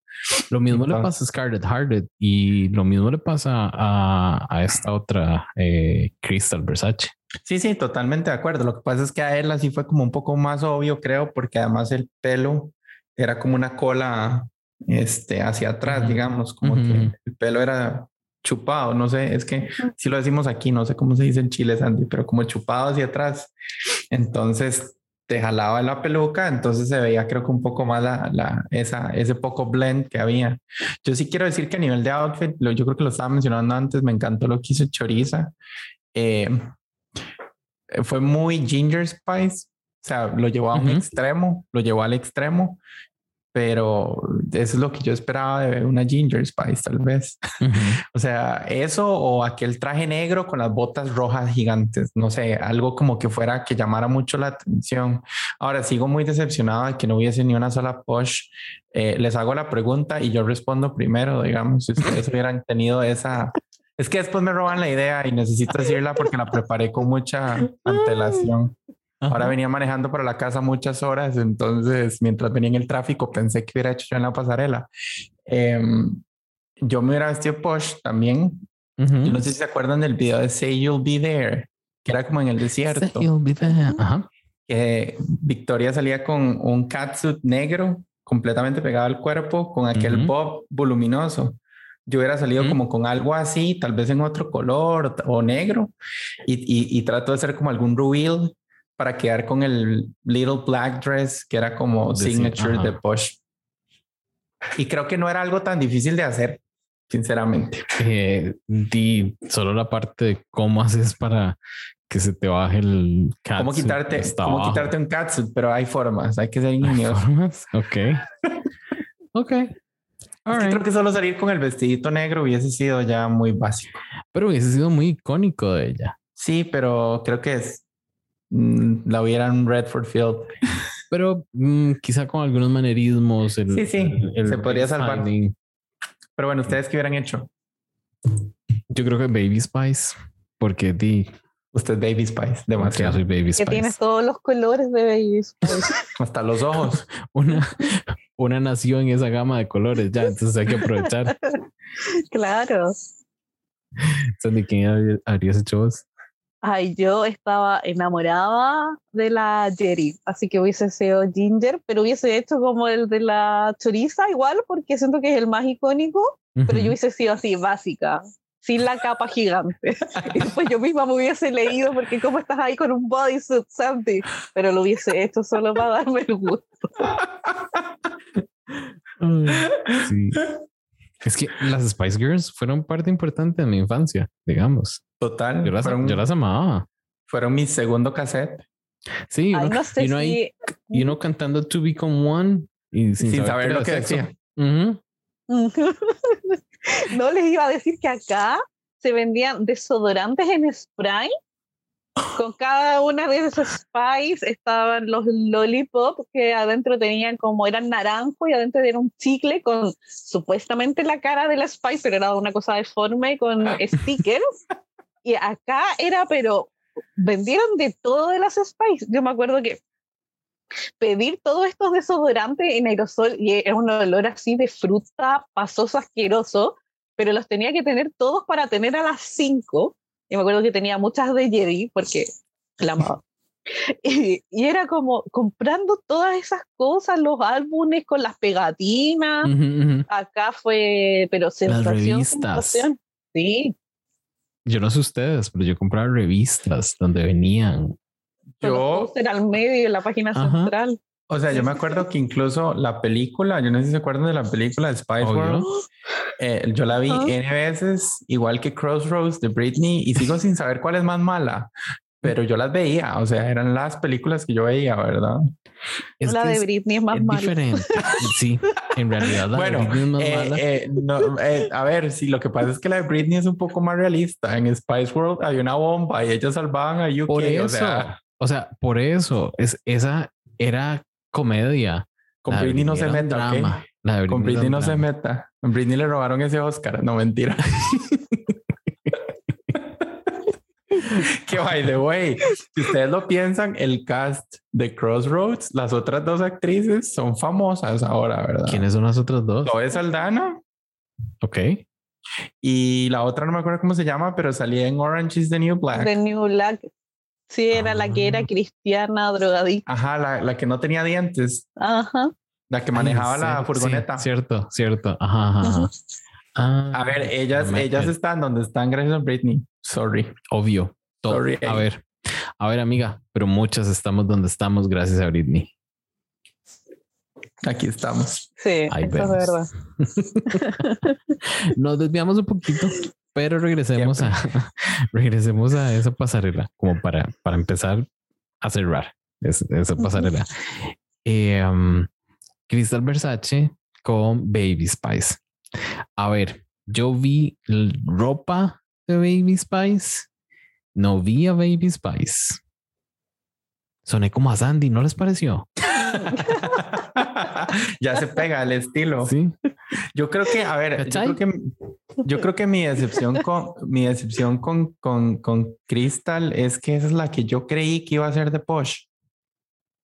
Speaker 1: Lo mismo le pasa a Scarlett Hearted y lo mismo le pasa a, a esta otra eh, Crystal Versace.
Speaker 3: Sí, sí, totalmente de acuerdo. Lo que pasa es que a él así fue como un poco más obvio, creo, porque además el pelo era como una cola este, hacia atrás, digamos, como que el pelo era chupado, no sé, es que si lo decimos aquí, no sé cómo se dice en Chile, Sandy, pero como chupado hacia atrás. Entonces te jalaba la peluca, entonces se veía creo que un poco más la, la, esa, ese poco blend que había. Yo sí quiero decir que a nivel de outfit, yo creo que lo estaba mencionando antes, me encantó lo que hizo Choriza. Eh, fue muy ginger spice, o sea, lo llevó a un extremo, lo llevó al extremo pero eso es lo que yo esperaba de una Ginger Spice, tal vez. o sea, eso o aquel traje negro con las botas rojas gigantes, no sé, algo como que fuera que llamara mucho la atención. Ahora sigo muy decepcionado de que no hubiese ni una sola push. Eh, les hago la pregunta y yo respondo primero, digamos, si ustedes hubieran tenido esa. Es que después me roban la idea y necesito decirla porque la preparé con mucha antelación. Ahora venía manejando para la casa muchas horas, entonces mientras venía en el tráfico pensé que hubiera hecho yo en la pasarela. Em, yo me hubiera vestido posh también. no sé si se acuerdan del video de Say You'll Be There, que era como en el desierto. Say you'll be there. Que Victoria salía con un catsuit negro completamente pegado al cuerpo, con aquel bob voluminoso. Yo hubiera salido como con algo así, tal vez en otro color o negro, y, y, y trato de hacer como algún reveal para quedar con el Little Black Dress, que era como signature de Push. Y creo que no era algo tan difícil de hacer, sinceramente.
Speaker 1: Eh, di solo la parte de cómo haces para que se te baje el
Speaker 3: catsuit. Cómo quitarte, cómo quitarte un catsuit, pero hay formas, hay que ser ingenioso.
Speaker 1: Ok. ok.
Speaker 3: Creo que solo salir con el vestidito negro hubiese sido ya muy básico.
Speaker 1: Pero hubiese sido muy icónico de ella.
Speaker 3: Sí, pero creo que es, la hubiera en Redford Field.
Speaker 1: Pero mm, quizá con algunos manerismos.
Speaker 3: sí, sí, se podría salvar. Pero bueno, ¿ustedes qué hubieran hecho?
Speaker 1: Yo creo que Baby Spice, porque di.
Speaker 3: Usted Baby Spice, demasiado.
Speaker 1: Soy Baby Spice.
Speaker 2: Que tienes todos los colores de Baby Spice.
Speaker 3: Hasta los ojos.
Speaker 1: una, una nació en esa gama de colores ya, entonces hay que aprovechar.
Speaker 2: claro.
Speaker 1: ¿De quién habrías hecho vos?
Speaker 2: Ay, yo estaba enamorada de la Jerry, así que hubiese sido Ginger, pero hubiese hecho como el de la choriza igual, porque siento que es el más icónico, pero yo hubiese sido así, básica, sin la capa gigante. y después yo misma me hubiese leído, porque como estás ahí con un bodysuit, Santi, pero lo hubiese hecho solo para darme el gusto.
Speaker 1: sí. Es que las Spice Girls fueron parte importante de mi infancia, digamos.
Speaker 3: Total.
Speaker 1: Yo las, yo las amaba.
Speaker 3: Fueron mi segundo cassette.
Speaker 1: Sí, uno, no sé y, uno ahí, y uno cantando To Become One y sin, saber, lo que decía.
Speaker 2: no les iba a decir que acá se vendían desodorantes en spray con cada una de esas spice estaban los lollipops que adentro tenían como eran naranjo y adentro era un chicle con supuestamente la cara de la spice, pero era una cosa deforme con stickers. y acá era, pero vendieron de todo de las spice. Yo me acuerdo que pedir todos estos desodorantes en aerosol y era un olor así de fruta pasoso asqueroso, pero los tenía que tener todos para tener a las 5 y me acuerdo que tenía muchas de Jedi porque la amaba. Y, era como comprando todas esas cosas, los álbumes con las pegatinas. Acá fue, pero
Speaker 1: Las revistas.
Speaker 2: Sí.
Speaker 1: Yo no sé ustedes, pero yo compraba revistas donde venían.
Speaker 2: Yo. Era al medio, en la página central.
Speaker 3: O sea, yo me acuerdo que incluso la película, yo no sé si se acuerdan de la película de Spice World, eh, yo la vi N veces, igual que Crossroads de Britney, y sigo sin saber cuál es más mala, pero yo las veía, o sea, eran las películas que yo veía, ¿verdad?
Speaker 2: Es la de Britney es más mala.
Speaker 1: Diferente. Sí, en realidad la
Speaker 3: bueno, de Britney es más eh, mala. Eh, no, eh, a ver, sí, lo que pasa es que la de Britney es un poco más realista. En Spice World hay una bomba y ellos salvaban a UK.
Speaker 1: Por eso, o sea, o sea por eso, es, esa era comedia.
Speaker 3: Con Britney no se
Speaker 1: drama. La de
Speaker 3: Con Britney no se meta. A Britney le robaron ese Oscar. No, mentira. que by the way, si ustedes lo piensan, el cast de Crossroads, las otras dos actrices son famosas ahora, ¿verdad?
Speaker 1: ¿Quiénes son las otras dos?
Speaker 3: Zoe Saldana
Speaker 1: Ok.
Speaker 3: y la otra no me acuerdo cómo se llama, pero salía en Orange is the New Black.
Speaker 2: The New Black. Sí, era la que era
Speaker 1: Ah.
Speaker 2: cristiana, drogadicta.
Speaker 3: Ajá, la, la que no tenía dientes,
Speaker 2: Ajá.
Speaker 3: la que manejaba
Speaker 1: Ay,
Speaker 3: la
Speaker 1: sí,
Speaker 3: furgoneta.
Speaker 1: sí, cierto, cierto. Ajá, ajá. Ah,
Speaker 3: A ver, ellas, ellas están donde están gracias a Britney. Sorry.
Speaker 1: obvio. Todo.
Speaker 3: Sorry.
Speaker 1: A ver, a ver, amiga, pero muchas estamos donde estamos gracias a Britney.
Speaker 3: Aquí estamos.
Speaker 2: Sí,
Speaker 1: Ahí
Speaker 2: eso
Speaker 1: vemos.
Speaker 2: es verdad.
Speaker 1: Nos desviamos un poquito, pero regresemos a regresemos a esa pasarela como para, para empezar a cerrar es- esa pasarela. Eh, um, Crystal Versace con Baby Spice. A ver, yo vi ropa de Baby Spice, no vi a Baby Spice. Soné como a Sandy, ¿no les pareció?
Speaker 3: ya se pega el estilo.
Speaker 1: Sí.
Speaker 3: Yo creo que, a ver, yo creo que, yo creo que mi decepción con mi decepción con, con, con Crystal es que esa es la que yo creí que iba a ser de Posh.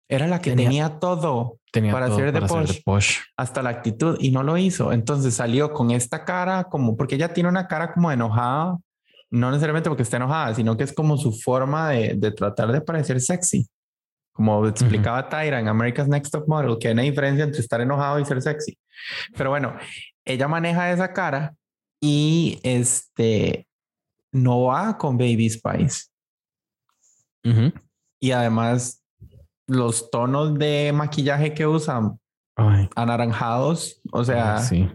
Speaker 3: Era la que
Speaker 1: Tenía-
Speaker 3: tenía, todo,
Speaker 1: Tenía
Speaker 3: Para
Speaker 1: todo
Speaker 3: ser de posh. hasta la actitud, y no lo hizo. Entonces salió con esta cara como, porque ella tiene una cara como enojada, no necesariamente porque esté enojada, sino que es como su forma de, de tratar de parecer sexy. Como explicaba Tyra en America's Next Top Model, que hay una diferencia entre estar enojado y ser sexy. Pero bueno, ella maneja esa cara y este no va con Baby Spice. Y además, los tonos de maquillaje que usan
Speaker 1: Ay,
Speaker 3: anaranjados, o sea,
Speaker 1: sí.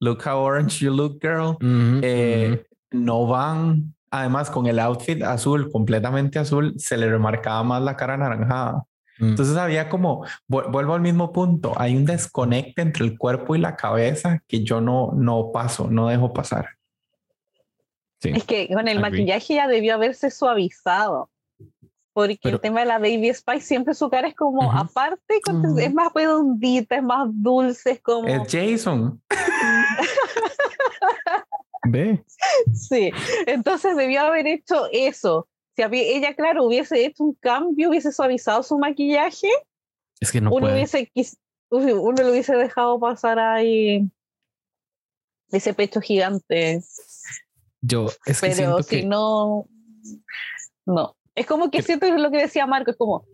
Speaker 3: look how orange you look, girl, eh, no van. Además, con el outfit azul, completamente azul, se le remarcaba más la cara anaranjada.
Speaker 1: ujú.
Speaker 3: Entonces había como, vu- vuelvo al mismo punto, hay un desconecte entre el cuerpo y la cabeza que yo no, no paso, no dejo pasar.
Speaker 1: Sí.
Speaker 2: Es que con el maquillaje ya debió haberse suavizado. Porque
Speaker 1: Pero-
Speaker 2: el tema de la Baby Spice siempre su cara es como
Speaker 1: Ujú.
Speaker 2: aparte, con-
Speaker 3: Ujú.
Speaker 2: es más redondita, es más dulce, es como.
Speaker 3: Es Jason.
Speaker 1: Ve.
Speaker 2: Sí, entonces debió haber hecho eso. Si había- ella, claro, hubiese hecho un cambio, hubiese suavizado su maquillaje,
Speaker 1: Es que no
Speaker 2: uno,
Speaker 1: puede.
Speaker 2: hubiese, uno le hubiese dejado pasar ahí ese pecho gigante.
Speaker 1: Yo es que
Speaker 2: Pero
Speaker 1: siento
Speaker 2: si
Speaker 1: que
Speaker 2: no, no. Es como que
Speaker 1: Que-
Speaker 2: siento lo que decía Marco, es como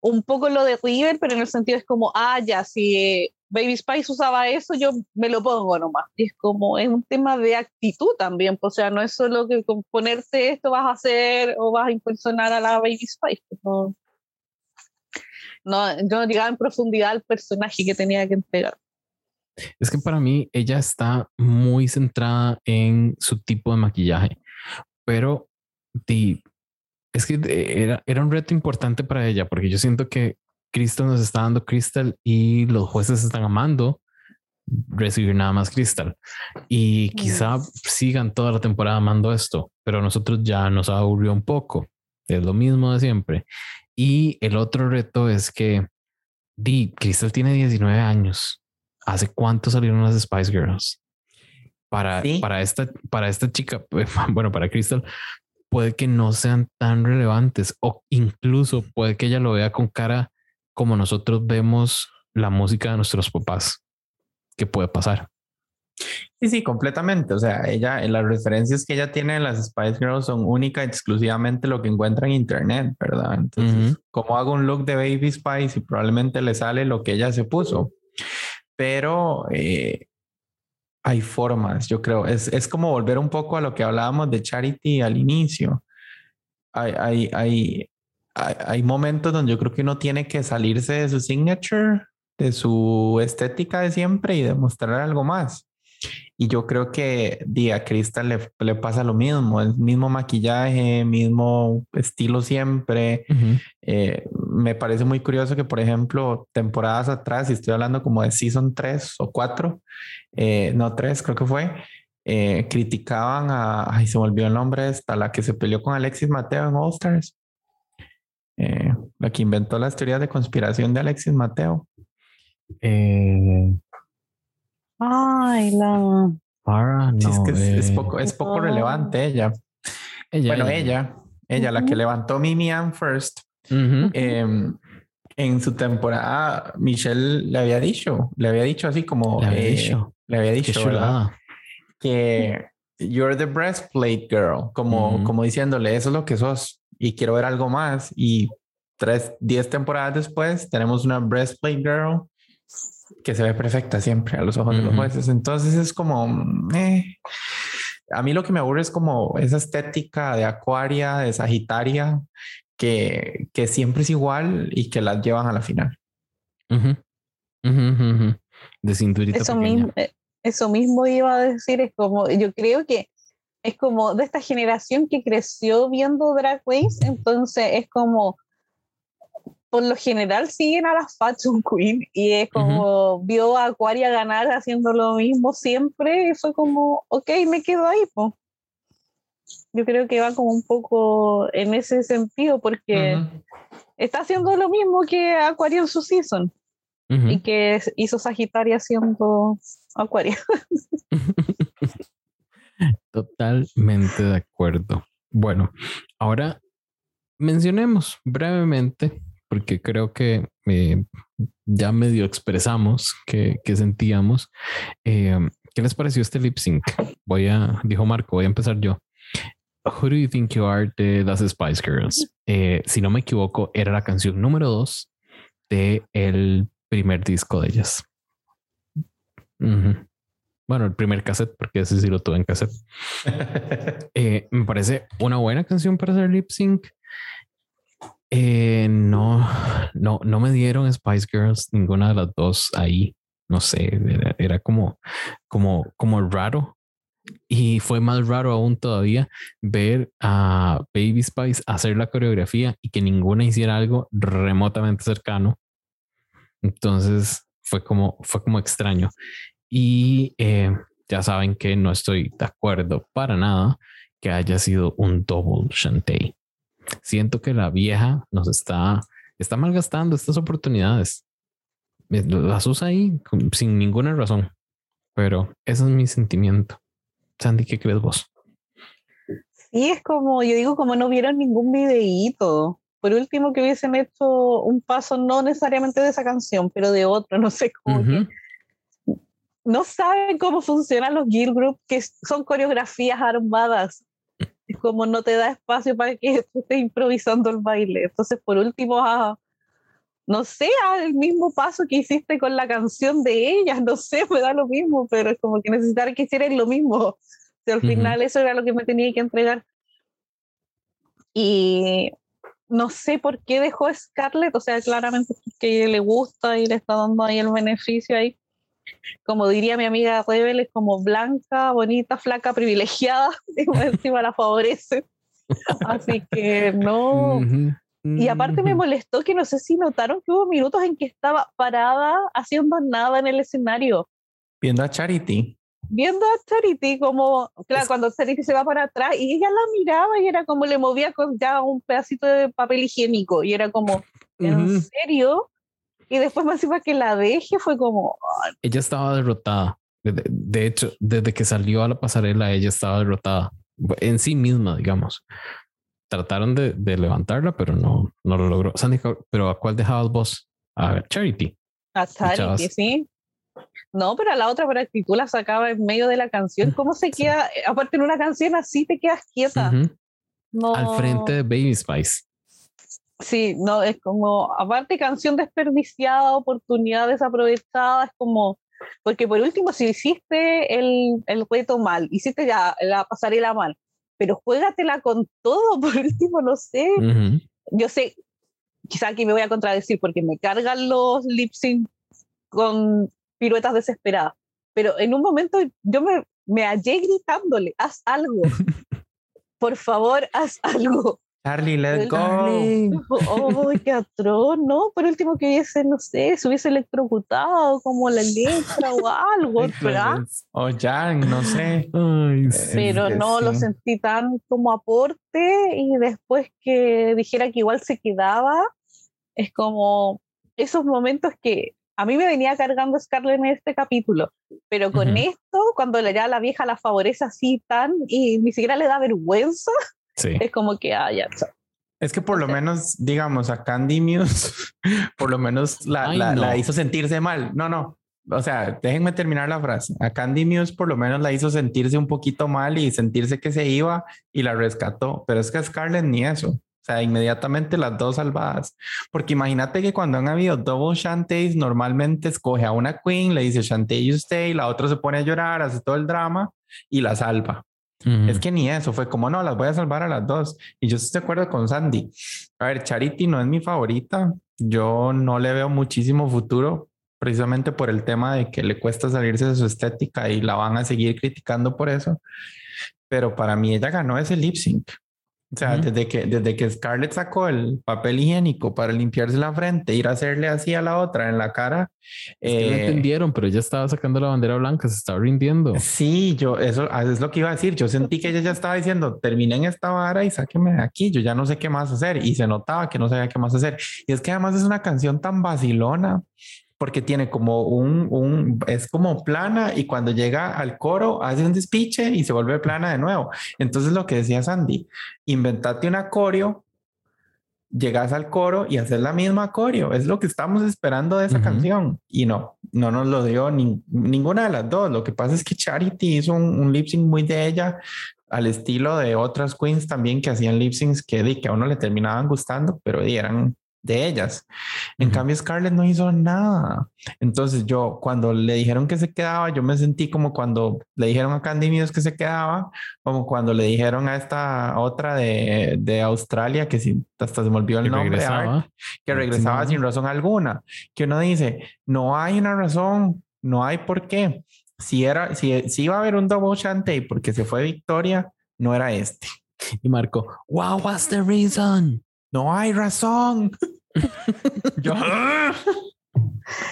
Speaker 2: un poco lo de River, pero en el sentido es como, ah, ya, si Baby Spice usaba eso, yo me lo pongo nomás. Y es como, es un tema de actitud también, pues, o sea, no es solo que con ponerte esto vas a hacer o vas a impersonar a la Baby Spice. No, no, yo no llegaba en profundidad al personaje que tenía que entregar.
Speaker 1: es que para mí ella está muy centrada en su tipo de maquillaje, pero di- es que de- era, era un reto importante para ella porque yo siento que Crystal nos está dando Crystal y los jueces están amando recibir nada más Crystal y quizá sigan toda la temporada amando esto, pero a nosotros ya nos aburrió un poco. Es lo mismo de siempre. Y el otro reto es que Di, Crystal tiene 19 años. ¿Hace cuánto salieron las Spice Girls? Para,
Speaker 3: Sí.
Speaker 1: para, esta, para esta chica, bueno, para Crystal, puede que no sean tan relevantes o incluso puede que ella lo vea con cara como nosotros vemos la música de nuestros papás. ¿Qué puede pasar?
Speaker 3: Sí, sí, completamente. O sea, ella, las referencias que ella tiene en las Spice Girls son únicas exclusivamente lo que encuentra en internet, ¿verdad? Entonces,
Speaker 1: Ujú.
Speaker 3: como hago un look de Baby Spice y probablemente le sale lo que ella se puso. Pero eh, hay formas, yo creo. Es, es como volver un poco a lo que hablábamos de Charity al inicio. Hay, hay, hay, hay, hay momentos donde yo creo que uno tiene que salirse de su signature, de su estética de siempre y demostrar algo más. Y yo creo que a Crystal le, le pasa lo mismo, el mismo maquillaje, mismo estilo siempre.
Speaker 1: Ujú.
Speaker 3: Eh, me parece muy curioso que, por ejemplo, temporadas atrás, y estoy hablando como de season 3 o 4, eh, no 3 creo que fue, eh, criticaban a, ay, se me olvidó el nombre esta, la que se peleó con Alexis Mateo en All Stars, eh, la que inventó las teorías de conspiración de Alexis Mateo.
Speaker 1: Eh,
Speaker 2: Ay, la.
Speaker 1: Farah, no.
Speaker 3: Sí, es que es, es
Speaker 1: eh,
Speaker 3: poco, es poco relevante ella.
Speaker 1: ella,
Speaker 3: bueno, ella, ella, la que levantó Mimi Ann First, em, en su temporada, Michelle le había dicho, le había dicho así como,
Speaker 1: Le había
Speaker 3: eh,
Speaker 1: dicho.
Speaker 3: le había dicho, que you're the breastplate girl, como,
Speaker 1: Ujú.
Speaker 3: como diciéndole, eso es lo que sos y quiero ver algo más. Y tres, diez temporadas después tenemos una breastplate girl que se ve perfecta siempre a los ojos de los jueces. Entonces es como, eh. a mí lo que me aburre es como esa estética de Acuaria, de Sagitaria, que, que siempre es igual y que las llevan a la final.
Speaker 1: De cinturita
Speaker 2: Eso
Speaker 1: pequeña.
Speaker 2: mismo, eh, eso mismo iba a decir, es como, yo creo que es como de esta generación que creció viendo Drag Race, entonces es como, por lo general siguen a las Fashion Queen y es como vio a Aquaria ganar haciendo lo mismo siempre y fue como, ok, me quedo ahí, po. Yo creo que va como un poco en ese sentido porque está haciendo lo mismo que Aquaria en su season y que hizo Sagitaria haciendo Acuario.
Speaker 1: Totalmente de acuerdo. Bueno, ahora mencionemos brevemente, porque creo que eh, ya medio expresamos que, sentíamos. eh, ¿Qué les pareció este lip sync? Voy a, dijo Marco, voy a empezar yo. Who do you think you are de las Spice Girls? Eh, si no me equivoco, era la canción número dos de el primer disco de ellas. Bueno, el primer cassette, porque ese sí lo tuve en cassette. Eh, me parece una buena canción para hacer lip sync. Eh, no, no, no me dieron Spice Girls, ninguna de las dos ahí. No sé, era, era como, como, como raro. Y fue más raro aún todavía ver a Baby Spice hacer la coreografía y que ninguna hiciera algo remotamente cercano. Entonces fue como, fue como extraño. Y eh, ya saben que no estoy de acuerdo para nada que haya sido un double Shantae. Siento que la vieja nos está, está malgastando estas oportunidades. Eh, Las usa ahí sin ninguna razón. Pero ese es mi sentimiento. Sandy, ¿qué crees vos?
Speaker 2: Sí, es como, yo digo, como no vieron ningún videíto. Por último, que hubiesen hecho un paso no necesariamente de esa canción, pero de otro, no sé cómo. que
Speaker 1: Ujú.
Speaker 2: No saben cómo funcionan los Guild Group, que son coreografías armadas. Es como no te da espacio para que estés improvisando el baile. Entonces, por último, ah, no sé, haz el mismo paso que hiciste con la canción de ellas, no sé, me da lo mismo, pero es como que necesitar que hicieran lo mismo. Sea, al final eso era lo que me tenía que entregar. Y no sé por qué dejó Scarlett, o sea, claramente porque le gusta y le está dando ahí el beneficio ahí. Como diría mi amiga Rebel, es como blanca, bonita, flaca, privilegiada, y encima la favorece. Así que no. Y aparte me molestó que no sé si notaron que hubo minutos en que estaba parada haciendo nada en el escenario,
Speaker 3: Viendo a Charity.
Speaker 2: viendo a Charity como, claro,
Speaker 3: Es-
Speaker 2: cuando Charity se va para atrás y ella la miraba y era como le movía con ya un pedacito de papel higiénico y era como, ¿en
Speaker 1: Ujú.
Speaker 2: serio? Y después más encima que la deje fue como, "Ay,
Speaker 1: ella estaba derrotada. De, de hecho, desde que salió a la pasarela, ella estaba derrotada en sí misma, digamos. Trataron de, de levantarla, pero no, no lo logró. Sandy, pero ¿a cuál dejabas vos? A Charity.
Speaker 2: a Charity, sí. No, pero a la otra para que tú la sacaba en medio de la canción. ¿Cómo se
Speaker 1: Sí.
Speaker 2: queda? Aparte en una canción así te quedas quieta.
Speaker 1: Ujú.
Speaker 2: No,
Speaker 1: Al frente de Baby Spice.
Speaker 2: Sí, no, es como, aparte canción desperdiciada, oportunidad desaprovechada, es como, porque por último, si hiciste el, el reto mal, hiciste ya la pasarela mal, pero juégatela con todo, por último, no sé. Yo sé, quizá aquí me voy a contradecir porque me cargan los lip sync con piruetas desesperadas, pero en un momento yo me, me hallé gritándole, haz algo, por favor, haz algo.
Speaker 3: Charlie, let's go.
Speaker 2: Oh, qué atroz, ¿no? Por último que hubiese, no sé, se hubiese electrocutado como la letra o algo, ¿verdad?
Speaker 3: O Jan, no sé.
Speaker 1: Ay, sí.
Speaker 2: Pero no lo
Speaker 3: sí.
Speaker 2: sentí tan como aporte y después que dijera que igual se quedaba, es como esos momentos que a mí me venía cargando Scarlett en este capítulo, pero con esto, cuando ya la vieja la favorece así tan y ni siquiera le da vergüenza, es como que, ah, ya,
Speaker 3: es que por lo menos, digamos, a Candy Muse, por lo menos la, la, hizo sentirse mal. No, no. O sea, déjenme terminar la frase. A Candy Muse por lo menos la hizo sentirse un poquito mal y sentirse que se iba y la rescató. Pero es que a Scarlett ni eso. O sea, inmediatamente las dos salvadas. Porque imagínate que cuando han habido double shantays, normalmente escoge a una queen, le dice shantay you stay, la otra se pone a llorar, hace todo el drama y la salva. Es que ni eso, fue como, no, las voy a salvar a las dos. Y yo estoy de acuerdo con Sandy. A ver, Charity no es mi favorita. Yo no le veo muchísimo futuro, precisamente por el tema de que le cuesta salirse de su estética y la van a seguir criticando por eso. Pero para mí ella ganó ese lip sync. O sea, desde, que, desde que Scarlett sacó el papel higiénico para limpiarse la frente, ir a hacerle así a la otra en la cara.
Speaker 1: Es no eh, entendieron, pero ella estaba sacando la bandera blanca, se estaba rindiendo.
Speaker 3: Sí, yo, eso ah, es lo que iba a decir. Yo sentí que ella ya estaba diciendo, terminen esta vara y sáqueme de aquí, yo ya no sé qué más hacer. Y se notaba que no sabía qué más hacer. Y es que además es una canción tan vacilona porque tiene como un, un, es como plana y cuando llega al coro hace un despiche y se vuelve plana de nuevo. Entonces lo que decía Sandy, inventate una coreo, llegas al coro y haces la misma coreo. Es lo que estamos esperando de esa canción. Y no, no nos lo dio ni, ninguna de las dos. Lo que pasa es que Charity hizo un, un lip sync muy de ella al estilo de otras queens también que hacían lip syncs que, que a uno le terminaban gustando, pero eran de ellas. En cambio, Scarlett no hizo nada. Entonces yo, cuando le dijeron que se quedaba, yo me sentí como cuando le dijeron a Candy Muse que se quedaba, como cuando le dijeron a esta otra de, de Australia, que si, hasta se me olvidó el nombre, que regresaba sin razón alguna. Que uno dice, no hay una razón, no hay por qué. Si, era, si, si iba a haber un double chante porque se fue Victoria, no era este.
Speaker 1: Y Marco, wow, what's the reason?
Speaker 3: No hay razón.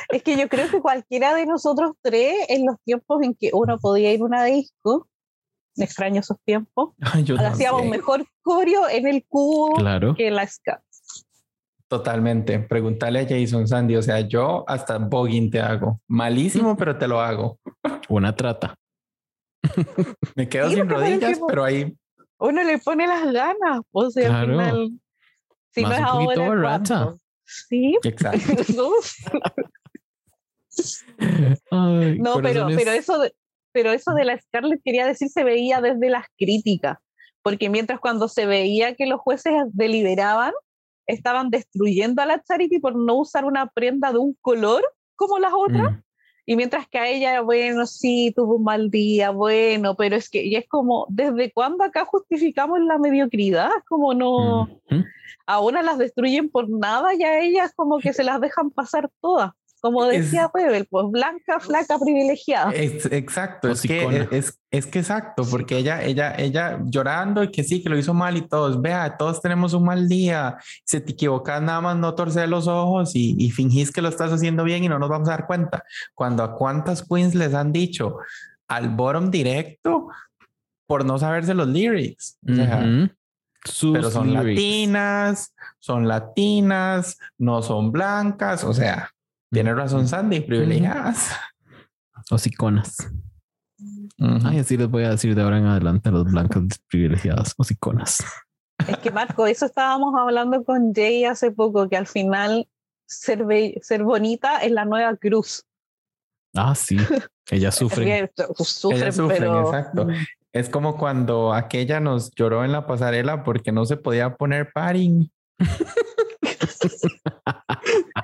Speaker 2: Es que yo creo que cualquiera de nosotros tres, en los tiempos en que uno podía ir a una disco, me extraño esos tiempos, hacíamos mejor coreo en el cubo que en la ska.
Speaker 3: Totalmente. Preguntarle a Jason Sandy, o sea, yo hasta bogging te hago. Malísimo, pero te lo hago.
Speaker 1: Una trata.
Speaker 3: me quedo sin rodillas, pero ahí.
Speaker 2: Uno le pone las ganas, o sea, al final
Speaker 1: Más un poquito rata.
Speaker 2: Sí.
Speaker 3: Exacto.
Speaker 2: no, pero, pero, eso de, pero eso de la Scarlett quería decir se veía desde las críticas, porque mientras cuando se veía que los jueces deliberaban, estaban destruyendo a la Charity por no usar una prenda de un color como las otras. Mm. Y mientras que a ella, bueno, sí, tuvo un mal día, bueno, pero es que y es como, ¿desde cuándo acá justificamos la mediocridad? Como no, a una las destruyen por nada y a ellas como que se las dejan pasar todas. Como decía Pebel, pues blanca, flaca, privilegiada.
Speaker 3: exacto, es que, es, es, que exacto, porque ella, ella, ella llorando y que sí, que lo hizo mal y todos, vea, todos tenemos un mal día, si te equivocas nada más no torcer los ojos y, y fingís que lo estás haciendo bien y no nos vamos a dar cuenta. Cuando a cuántas queens les han dicho al bottom directo por no saberse los lyrics. pero son latinas, son latinas, no son blancas, o sea, tiene razón Sandy, privilegiadas.
Speaker 1: Hociconas. Ay, así les voy a decir de ahora en adelante a los blancos privilegiadas, hociconas.
Speaker 2: Es que Marco, eso estábamos hablando con Jay hace poco, que al final ser, ser bonita es la nueva cruz.
Speaker 1: Ah, sí. Ella sufre.
Speaker 2: Sufren, pero...
Speaker 3: exacto. Es como cuando aquella nos lloró en la pasarela porque no se podía poner paring.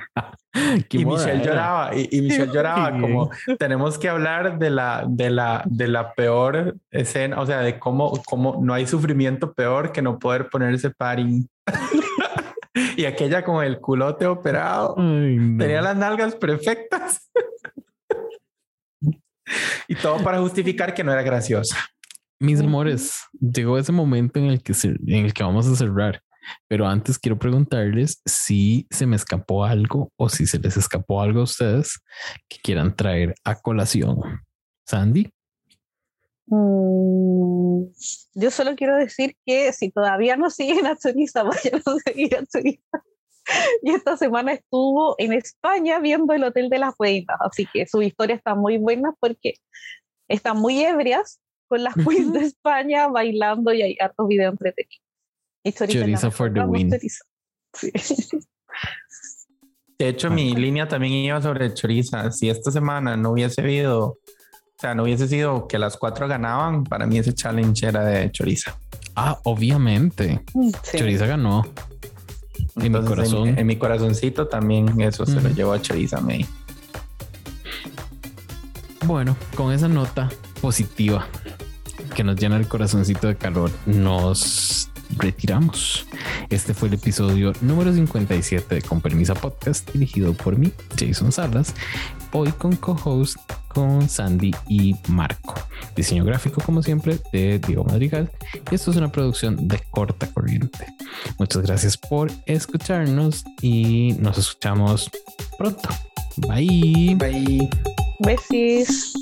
Speaker 3: y Michelle lloraba, y, Michelle lloraba como tenemos que hablar de la, de la, de la peor escena, o sea, de cómo, cómo no hay sufrimiento peor que no poder ponerse paring. y aquella con el culote operado tenía las nalgas perfectas. y todo para justificar que no era graciosa.
Speaker 1: Mis amores, llegó ese momento en el que, en el que vamos a cerrar. Pero antes quiero preguntarles si se me escapó algo o si se les escapó algo a ustedes que quieran traer a colación. Sandy.
Speaker 2: Mm, yo solo quiero decir que si todavía no siguen a Choriza, vayan a seguir a Choriza. y esta semana estuvo en España viendo el Hotel de las Reinas, así que su historia está muy buena porque están muy ebrias con las queens de España bailando y hay hartos videos entretenidos.
Speaker 1: Y Choriza for the win.
Speaker 3: De hecho, mi línea también iba sobre Choriza. Si esta semana no hubiese habido, o sea, no hubiese sido que las cuatro ganaban, para mí ese challenge era de Choriza.
Speaker 1: Ah, obviamente. Choriza ganó.
Speaker 3: En mi corazón. En, mi corazoncito también eso se lo llevó a Choriza May.
Speaker 1: Bueno, con esa nota positiva que nos llena el corazoncito de calor, nos retiramos. Este fue el episodio número 57 de Con Permisa Podcast, dirigido por mí, Jason Salas, hoy con co-host con Sandy y Marco. Diseño gráfico, como siempre, de Diego Madrigal. Y esto es una producción de corta corriente. Muchas gracias por escucharnos y nos escuchamos pronto. Bye.
Speaker 3: Bye.
Speaker 2: Besis.